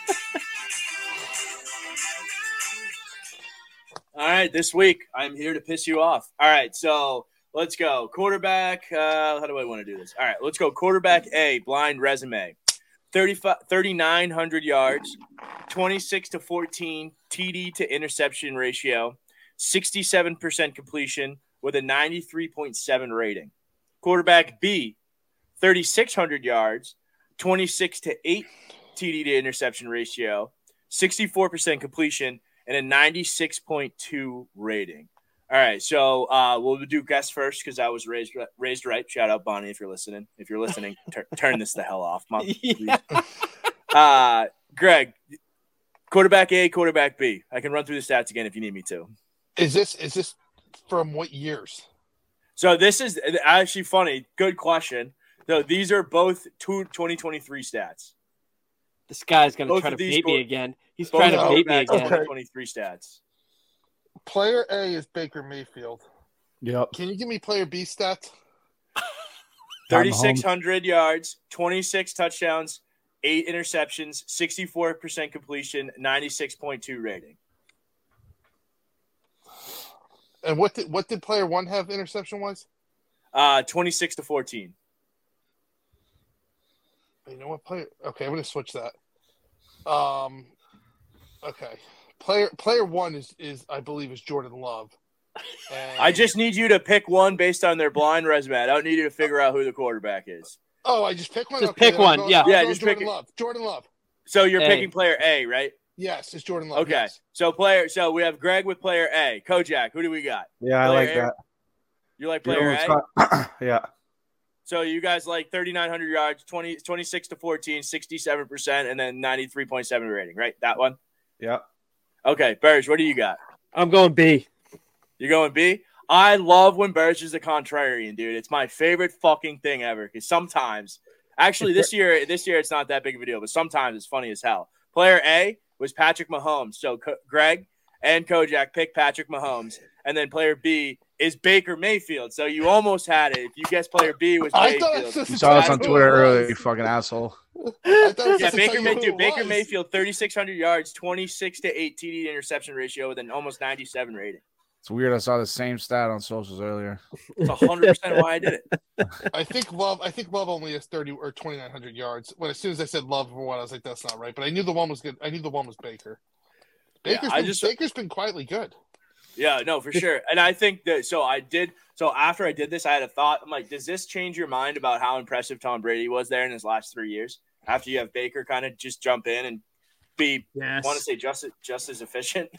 All right, this week I'm here to piss you off. All right, so let's go. Quarterback, uh, how do I want to do this? All right, let's go. Quarterback A, blind resume 35 3,900 yards, 26 to 14 TD to interception ratio, 67% completion with a 93.7 rating. Quarterback B, 3,600 yards, 26 to 8 TD to interception ratio, 64% completion, and a 96.2 rating. All right, so uh, we'll do guest first because I was raised raised right. Shout out Bonnie if you're listening. If you're listening, tur- turn this the hell off, mom. Yeah. Uh, Greg, quarterback A, quarterback B. I can run through the stats again if you need me to. Is this is this from what years? So this is actually funny. Good question. So these are both two 2023 stats. This guy's gonna Both try to these bait me again. He's trying to bait me again. okay. 2023 stats. Player A is Baker Mayfield. Yep. Can you give me player B stats? 3,600 yards, 26 touchdowns, eight interceptions, 64% completion, 96.2 rating. And what did what did player one have interception wise? Uh, 26 to 14. You know what player? Okay, I'm going to switch that. Um, okay. Player player one is is I believe is Jordan Love. And- I just need you to pick one based on their blind resume. I don't need you to figure out who the quarterback is. oh I just pick one. Just Okay, pick one, go- yeah. I'll Yeah, just Jordan pick it. Love. Jordan Love. So you're A. picking player A, right? Yes, it's Jordan Love. Okay. yes. So player. So we have Greg with player A. Kojak, who do we got? Yeah, I like A? that. You like player it's A? got- yeah. So you guys like 3,900 yards, 20, 26 to 14, 67%, and then 93.7 rating, right? That one? Yeah. Okay. Burge, what do you got? I'm going B. You're going B? I love when Burge is the contrarian, dude. It's my favorite fucking thing ever. Because sometimes, actually, this year, this year it's not that big of a deal, but sometimes it's funny as hell. Player A was Patrick Mahomes. So Co- Greg and Kojak picked Patrick Mahomes, and then player B is Baker Mayfield. So you almost had it. If you guess player B was I thought Mayfield. this You saw us on Twitter earlier, you fucking asshole. I Yeah, Baker, who May- dude, Baker. Mayfield, 3,600 yards, 26 to 8 TD interception ratio with an almost 97 rating. It's weird. I saw the same stat on socials earlier. It's 100% why I did it. I think Love. I think Love only has thirty or twenty nine hundred yards. When as soon as I said Love for one, I was like, "That's not right." But I knew the one was good. I knew the one was Baker. Yeah, Baker's I been, just- Baker's been quietly good. Yeah, no, for sure. And I think that so I did so after I did this, I had a thought. I'm like, does this change your mind about how impressive Tom Brady was there in his last three years? After you have Baker kind of just jump in and be Yes. want to say just just as efficient.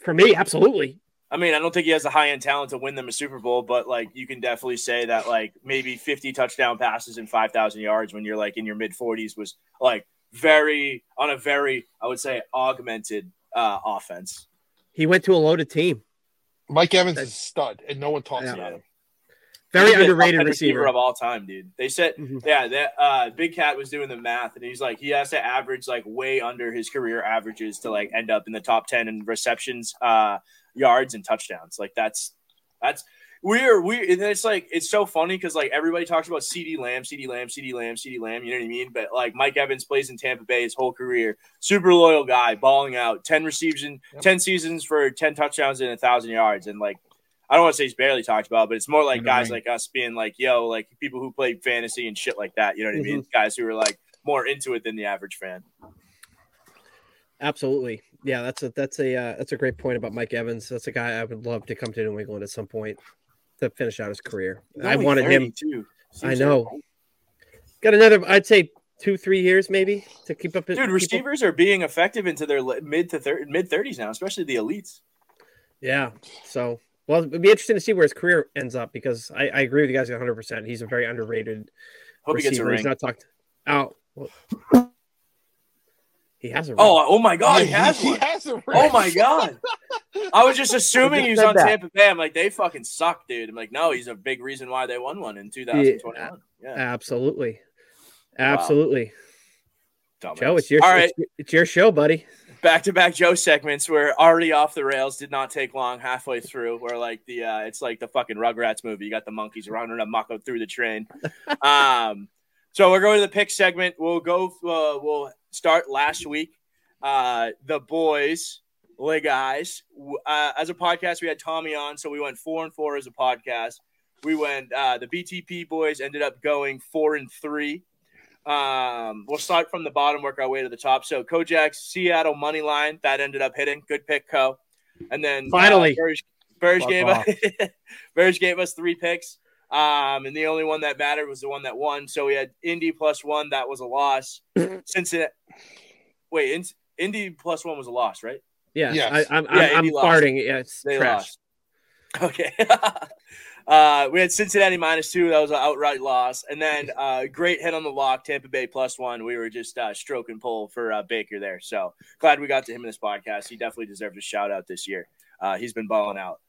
For me, absolutely. I mean, I don't think he has the high end talent to win them a Super Bowl, but like you can definitely say that like maybe 50 touchdown passes and 5,000 yards when you're like in your mid 40s was like very on a very I would say augmented uh, offense. He went to a loaded team. Mike Evans is a stud, and no one talks Yeah. about him. Very He's underrated 10 receiver. of all time, dude. They said, Mhm. yeah, that uh, Big Cat was doing the math, and he's like, he has to average like way under his career averages to like end up in the top ten in receptions, uh, yards, and touchdowns. Like that's that's we're we. And it's like it's so funny because like everybody talks about CeeDee Lamb, CeeDee Lamb, CeeDee Lamb, CeeDee Lamb. You know what I mean? But like Mike Evans plays in Tampa Bay his whole career, super loyal guy, balling out, ten reception, Yep. ten seasons for ten touchdowns and a thousand yards, and like. I don't want to say he's barely talked about, but it's more like guys ring. like us being like, yo, like people who play fantasy and shit like that. You know what I mean? Mm-hmm. Guys who are like more into it than the average fan. Absolutely. Yeah, that's a that's a uh, that's a great point about Mike Evans. That's a guy I would love to come to New England at some point to finish out his career. I wanted him. too. I know. Got another. I'd say two, three years maybe to keep up. dude. keep up- Receivers are being effective into their mid to thir- mid thirties now, especially the elites. Yeah. So, well, it'd be interesting to see where his career ends up because I, I agree with you guys 100. percent He's a very underrated Hope he gets a receiver. He's ring. not talked out. Well, he has a ring. Oh, oh my god, he has he one. has a ring. Oh my god. I was just assuming just he was on that. Tampa Bay. I'm like, they fucking suck, dude. I'm like, no, he's a big reason why they won one in 2021. Yeah, absolutely, absolutely. dumbass. Joe, it's your all right. it's, it's your show, buddy. back to back Joe segments were already off the rails. Did not take long. Halfway through, where like the uh, it's like the fucking Rugrats movie. You got the monkeys running amok through the train. um, so we're going to the pick segment. We'll go. Uh, we'll start last week. Uh, the boys, the guys. Uh, as a podcast, we had Tommy on, so we went four and four as a podcast. We went. Uh, the BTP boys ended up going four and three. Um, we'll start from the bottom, work our way to the top. So Kojak's Seattle money line that ended up hitting. Good pick, Co. And then Finally. uh, Burge, Burge gave off. us Burge gave us three picks. Um, and the only one that mattered was the one that won. So we had Indy plus one. That was a loss. Cincinnati. Wait, in, Indy plus one was a loss, right? Yeah, Yes. I, I'm, Yeah, I'm, I'm Indy lost. farting. Yeah, it's They trash. lost. Okay. uh, we had Cincinnati minus two. That was an outright loss. And then uh, great hit on the lock, Tampa Bay plus one. We were just uh, stroke and pull for uh, Baker there. So glad we got to him in this podcast. He definitely deserves a shout out this year. Uh, he's been balling out.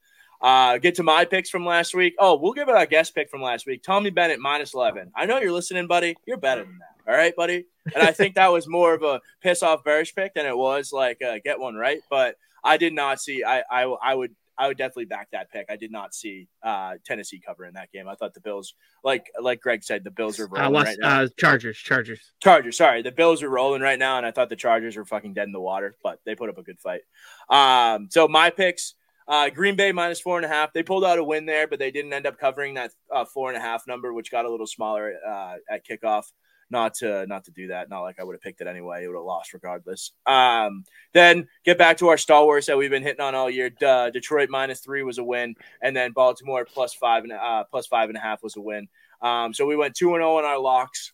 Uh, get to my picks from last week. Oh, we'll give it our guest pick from last week. Tommy Bennett minus 11. I know you're listening, buddy. You're better than that. All right, buddy. And I think that was more of a piss off bearish pick than it was like uh, get one right. But I did not see. I I, I would I would definitely back that pick. I did not see uh, Tennessee cover in that game. I thought the Bills, like like Greg said, the Bills are Uh, rolling lost, right now. uh, Chargers, Chargers. Chargers, sorry, the Bills are rolling right now, and I thought the Chargers were fucking dead in the water, but they put up a good fight. Um, so my picks: uh, Green Bay minus four and a half. They pulled out a win there, but they didn't end up covering that uh, four and a half number, which got a little smaller uh, at kickoff. not to not to do that. Not like I would have picked it anyway. It would have lost regardless. Um, then get back to our stalwarts that we've been hitting on all year. Uh, Detroit minus three was a win, and then Baltimore plus five and uh, plus five and a half was a win. Um, so we went two and zero in our locks,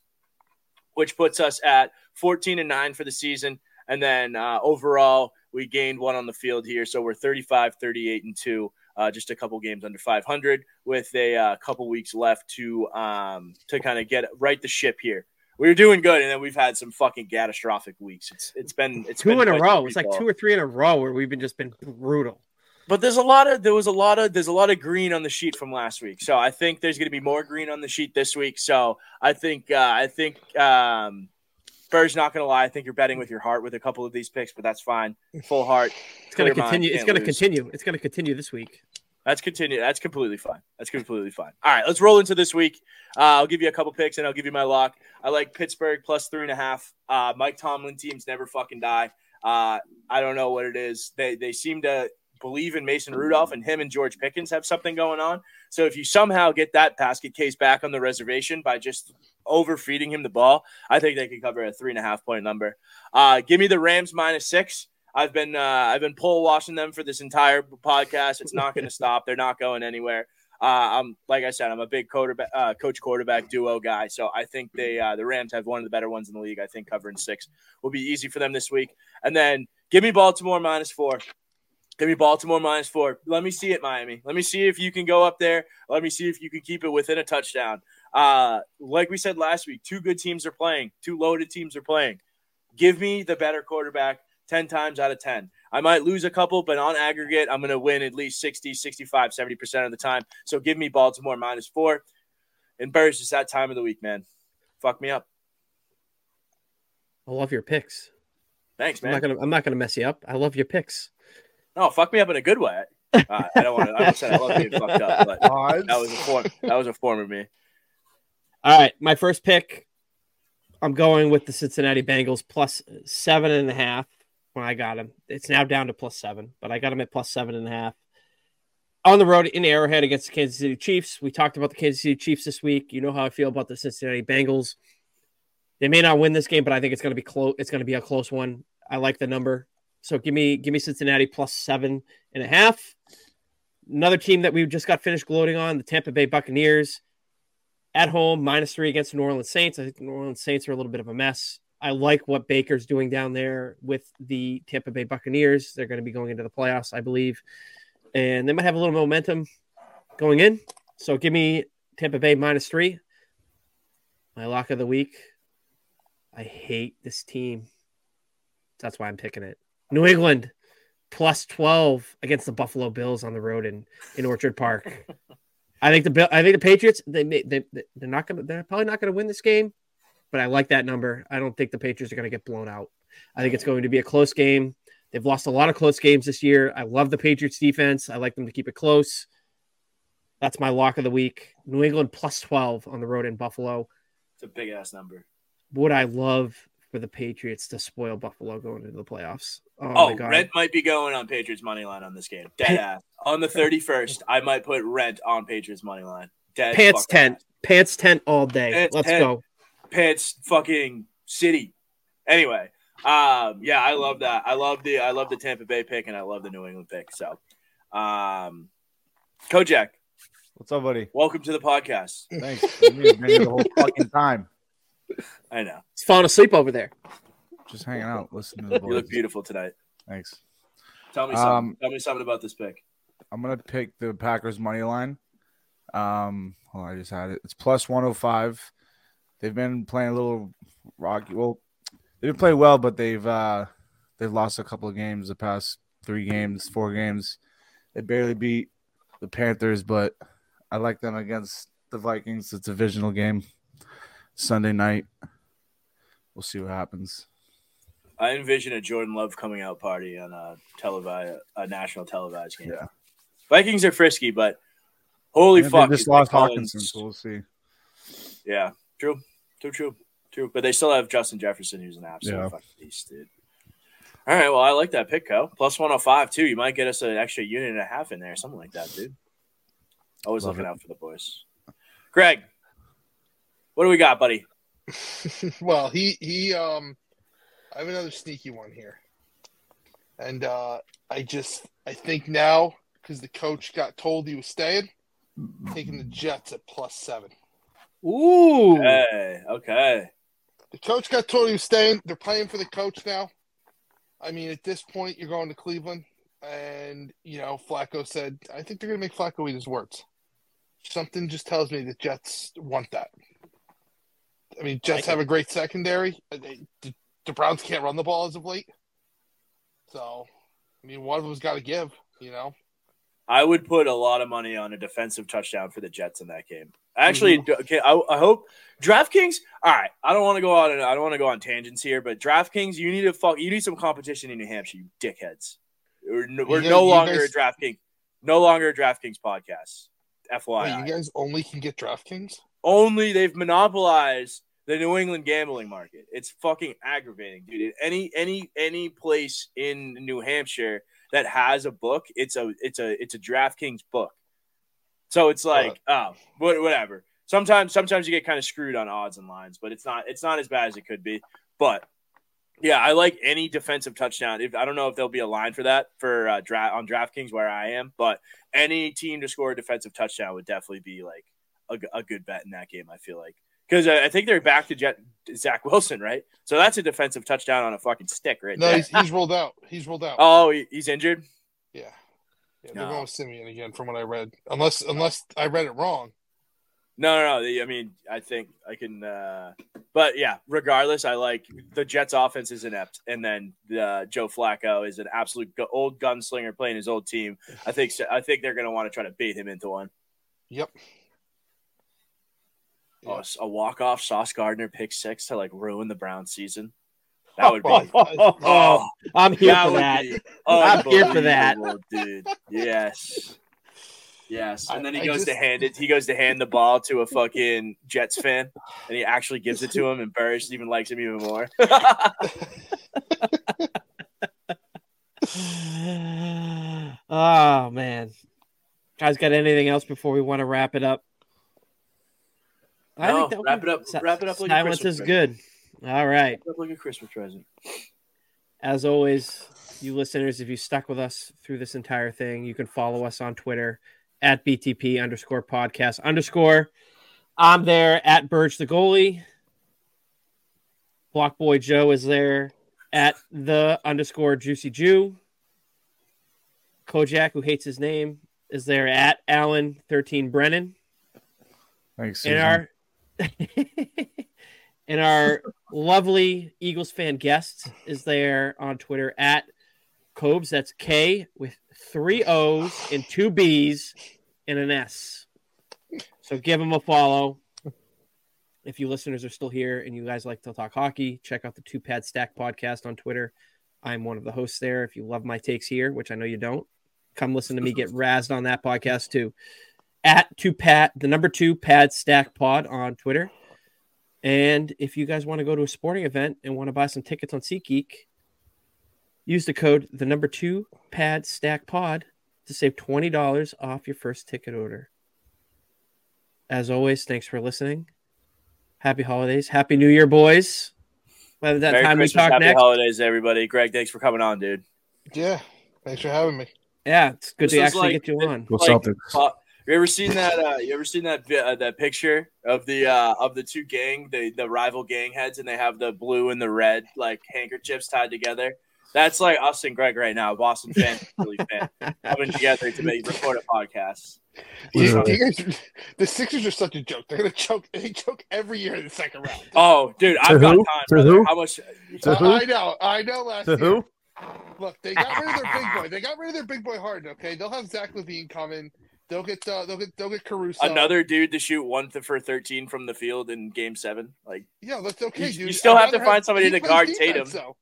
which puts us at fourteen and nine for the season. And then uh, overall, we gained one on the field here, so we're 35, 38 and two. Uh, just a couple games under 500 with a uh, couple weeks left to um, to kind of get right the ship here we were doing good, and then we've had some fucking catastrophic weeks. It's it's been it's two been in a row. It's like two or three in a row where we've been just been brutal. But there's a lot of there was a lot of there's a lot of green on the sheet from last week. So I think there's going to be more green on the sheet this week. So I think uh, I think um, Burr's not going to lie. I think you're betting with your heart with a couple of these picks, but that's fine. Full heart. It's gonna mind, continue. It's gonna lose. continue. It's gonna continue this week. That's continue. That's completely fine. That's completely fine. All right, let's roll into this week. Uh, I'll give you a couple picks and I'll give you my lock. I like Pittsburgh plus three and a half. Uh, Mike Tomlin teams never fucking die. Uh, I don't know what it is. They they seem to believe in Mason Rudolph and him and George Pickens have something going on. So if you somehow get that basket case back on the reservation by just overfeeding him the ball, I think they could cover a three and a half point number. Uh, give me the Rams minus six. I've been uh, I've been pole washing them for this entire podcast. It's not going to stop. They're not going anywhere. Uh, I'm like I said, I'm a big quarterback, uh, coach quarterback duo guy. So I think they uh, the Rams have one of the better ones in the league. I think covering six will be easy for them this week. And then give me Baltimore minus four. Give me Baltimore minus four. Let me see it, Miami. Let me see if you can go up there. Let me see if you can keep it within a touchdown. Uh, like we said last week, two good teams are playing, two loaded teams are playing. Give me the better quarterback 10 times out of 10. I might lose a couple, but on aggregate, I'm going to win at least 60, 65, 70% of the time. So give me Baltimore minus four. And Burrs, it's that time of the week, man. Fuck me up. I love your picks. Thanks, I'm man. not gonna. I'm not gonna mess you up. I love your picks. No, fuck me up in a good way. Uh, I don't want to. I almost said I love being fucked up, but Odds. that was a form. That was a form of me. All right, my first pick. I'm going with the Cincinnati Bengals plus seven and a half. When I got him, it's now down to plus seven, but I got him at plus seven and a half on the road in Arrowhead against the Kansas City Chiefs. We talked about the Kansas City Chiefs this week. You know how I feel about the Cincinnati Bengals. They may not win this game, but I think it's going to be close. It's going to be a close one. I like the number, so give me give me Cincinnati plus seven and a half. Another team that we just got finished gloating on, the Tampa Bay Buccaneers at home, minus three against the New Orleans Saints. I think the New Orleans Saints are a little bit of a mess. I like what Baker's doing down there with the Tampa Bay Buccaneers. They're going to be going into the playoffs, I believe, and they might have a little momentum going in. So give me Tampa Bay minus three. My lock of the week. I hate this team. That's why I'm picking it. New England plus 12 against the Buffalo Bills on the road in, in Orchard Park. I think the I think the Patriots they they they're not gonna they're probably not gonna win this game, but I like that number. I don't think the Patriots are gonna get blown out. I think it's going to be a close game. They've lost a lot of close games this year. I love the Patriots defense. I like them to keep it close. That's my lock of the week. New England plus 12 on the road in Buffalo. It's a big ass number. Would I love for the Patriots to spoil Buffalo going into the playoffs? Oh, Oh, my god. rent might be going on Patriots money line on this game. Dead Pa- ass. On the 31st, I might put rent on Patriots money line. Dead Pants tent. ass. Pants tent all day. Pants Let's tent. go. Pants fucking city. Anyway, um, yeah, I love that. I love the I love the Tampa Bay pick and I love the New England pick. So, um, Kojak, What's up, buddy? welcome to the podcast. Thanks. You've been here the whole fucking time. I know He's falling asleep over there. Just hanging out, listening to the you look beautiful tonight. Thanks. Tell me something. Um, Tell me something about this pick. I'm gonna pick the Packers money line. Um, hold on, I just had it. It's plus 105. They've been playing a little rocky. Well, they've been playing well, but they've uh they've lost a couple of games the past three games, four games. They barely beat the Panthers, but I like them against the Vikings. It's a divisional game. Sunday night. We'll see what happens. I envision a Jordan Love coming out party on a televised, a national televised game. Yeah. Vikings are frisky, but holy And fuck! They just lost Hockenson, so we'll see. Yeah, true, true, true, true. But they still have Justin Jefferson, who's an absolute Yeah. fucking beast, dude. All right, well, I like that pick, Co. Plus 105, too. You might get us an extra unit and a half in there, something like that, dude. Always Love looking it. out for the boys. Greg, what do we got, buddy? well, he he um I have another sneaky one here. And uh I just I think now because the coach got told he was staying, taking the Jets at plus seven. Ooh. Hey, okay. The coach got told he was staying. They're playing for the coach now. I mean, at this point, you're going to Cleveland, and you know Flacco said, "I think they're going to make Flacco eat his words." Something just tells me the Jets want that. I mean, Jets Like have a great secondary. Uh, The, the Browns can't run the ball as of late, so I mean, one of them's got to give. You know, I would put a lot of money on a defensive touchdown for the Jets in that game. Actually, Mm-hmm. okay, I, I hope DraftKings. All right, I don't want to go on. I don't want to go on tangents here, but DraftKings, you need to fuck. You need some competition in New Hampshire, you dickheads. We're no, we're no longer guys- a DraftKings. No longer a DraftKings podcast. Wait, FYI, you guys only can get DraftKings. only they've monopolized the New England gambling market. It's fucking aggravating, dude. Any any any place in New Hampshire that has a book, it's a it's a it's a DraftKings book. So it's like, oh, what whatever. Sometimes sometimes you get kind of screwed on odds and lines, but it's not it's not as bad as it could be. But yeah, I like any defensive touchdown. If I don't know if there'll be a line for that for uh, draft on DraftKings where I am, but any team to score a defensive touchdown would definitely be like a good bet in that game. I feel like because I, I think they're back to Jet, Zach Wilson, right? So that's a defensive touchdown on a fucking stick, right? No, he's, he's rolled out. He's rolled out. oh, he- he's injured. Yeah. Yeah, they're No. going with Siemian again, from what I read. Unless, unless I read it wrong. No, no, no. I mean, I think I can. Uh, but yeah, regardless, I like the Jets' offense is inept, and then uh, Joe Flacco is an absolute old gunslinger playing his old team. I think. I think they're going to want to try to bait him into one. Yep. Oh, a walk off Sauce Gardner pick six to like ruin the Brown season. That oh, would be. Oh, I'm here that for that. be I'm here for that. dude. Yes. Yes, and then he I- I goes to hand it. He goes to hand the ball to a fucking Jets fan, and he actually gives it to him, and Burris even likes him even more. oh man, guys, got anything else before we want to wrap it up? I no, think that wrap we- it up- si- wrap it up like a silence Christmas is good. All right. like a Christmas present. As always, you listeners, if you stuck with us through this entire thing, you can follow us on Twitter at BTP underscore podcast underscore. I'm there at Burge the goalie. Block Boy Joe is there at the underscore Juicy Jew. Kojak, who hates his name, is there at Alan thirteen Brennan. Thanks. And our and our lovely Eagles fan guest is there on Twitter at Cobes. That's K with three O's and two B's and an S. So give him a follow. If you listeners are still here and you guys like to talk hockey, check out the Two Pad Stack podcast on Twitter. I'm one of the hosts there. If you love my takes here, which I know you don't, come listen to me get razzed on that podcast too at two pat the number two pad stack pod on Twitter. And if you guys want to go to a sporting event and want to buy some tickets on SeatGeek, use the code the number two pad stack pod to save twenty dollars off your first ticket order. As always, thanks for listening. Happy holidays, happy New Year, boys. By the Merry time we Christmas, talk happy next, holidays, everybody. Greg, thanks for coming on, dude. Yeah. Thanks for having me. yeah, it's good This to actually like- get you on. Go like- Celtics. Uh, you ever seen that? Uh, you ever seen that uh, that picture of the uh, of the two gang, the the rival gang heads, and they have the blue and the red like handkerchiefs tied together? That's like us and Greg right now, Boston fan, Philly fan, coming together to make record a podcast. You- you guys- the Sixers are such a joke. They're gonna choke. They choke every year in the second round. Oh, dude, I've got who? time. To brother. who? How much? To Uh, who? I know. I know. Last To year. who? Look, they got rid of their big boy. They got rid of their big boy Harden. Okay, they'll have Zach LaVine coming. They'll get. Uh, they'll get. They'll get Caruso. Another dude to shoot one th- for thirteen from the field in Game Seven. Like Yeah, that's okay, You- dude. you still have to find somebody to guard defense, Tatum. though.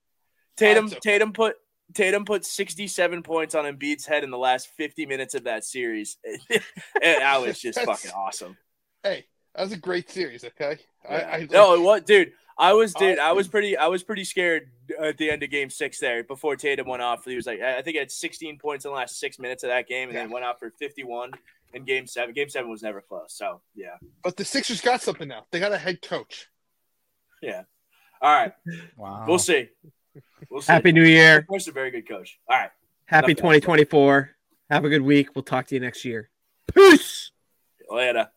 Tatum, okay. Tatum put Tatum put 67 points on Embiid's head in the last 50 minutes of that series. and that was just fucking awesome. Hey, that was a great series. Okay. I, I, no, what, dude? I was, dude. Oh. I was pretty. I was pretty scared uh, at the end of Game Six there before Tatum went off. He was like, I think he had 16 points in the last six minutes of that game, and then went off for 51 in Game Seven. Game Seven was never close. So yeah, But the Sixers got something now. They got a head coach. Yeah. All right. Wow. We'll see. We'll see. Happy New Year. Of course, a very good coach. All right. Happy Enough of that. 2024. Have a good week. We'll talk to you next year. Peace. Later.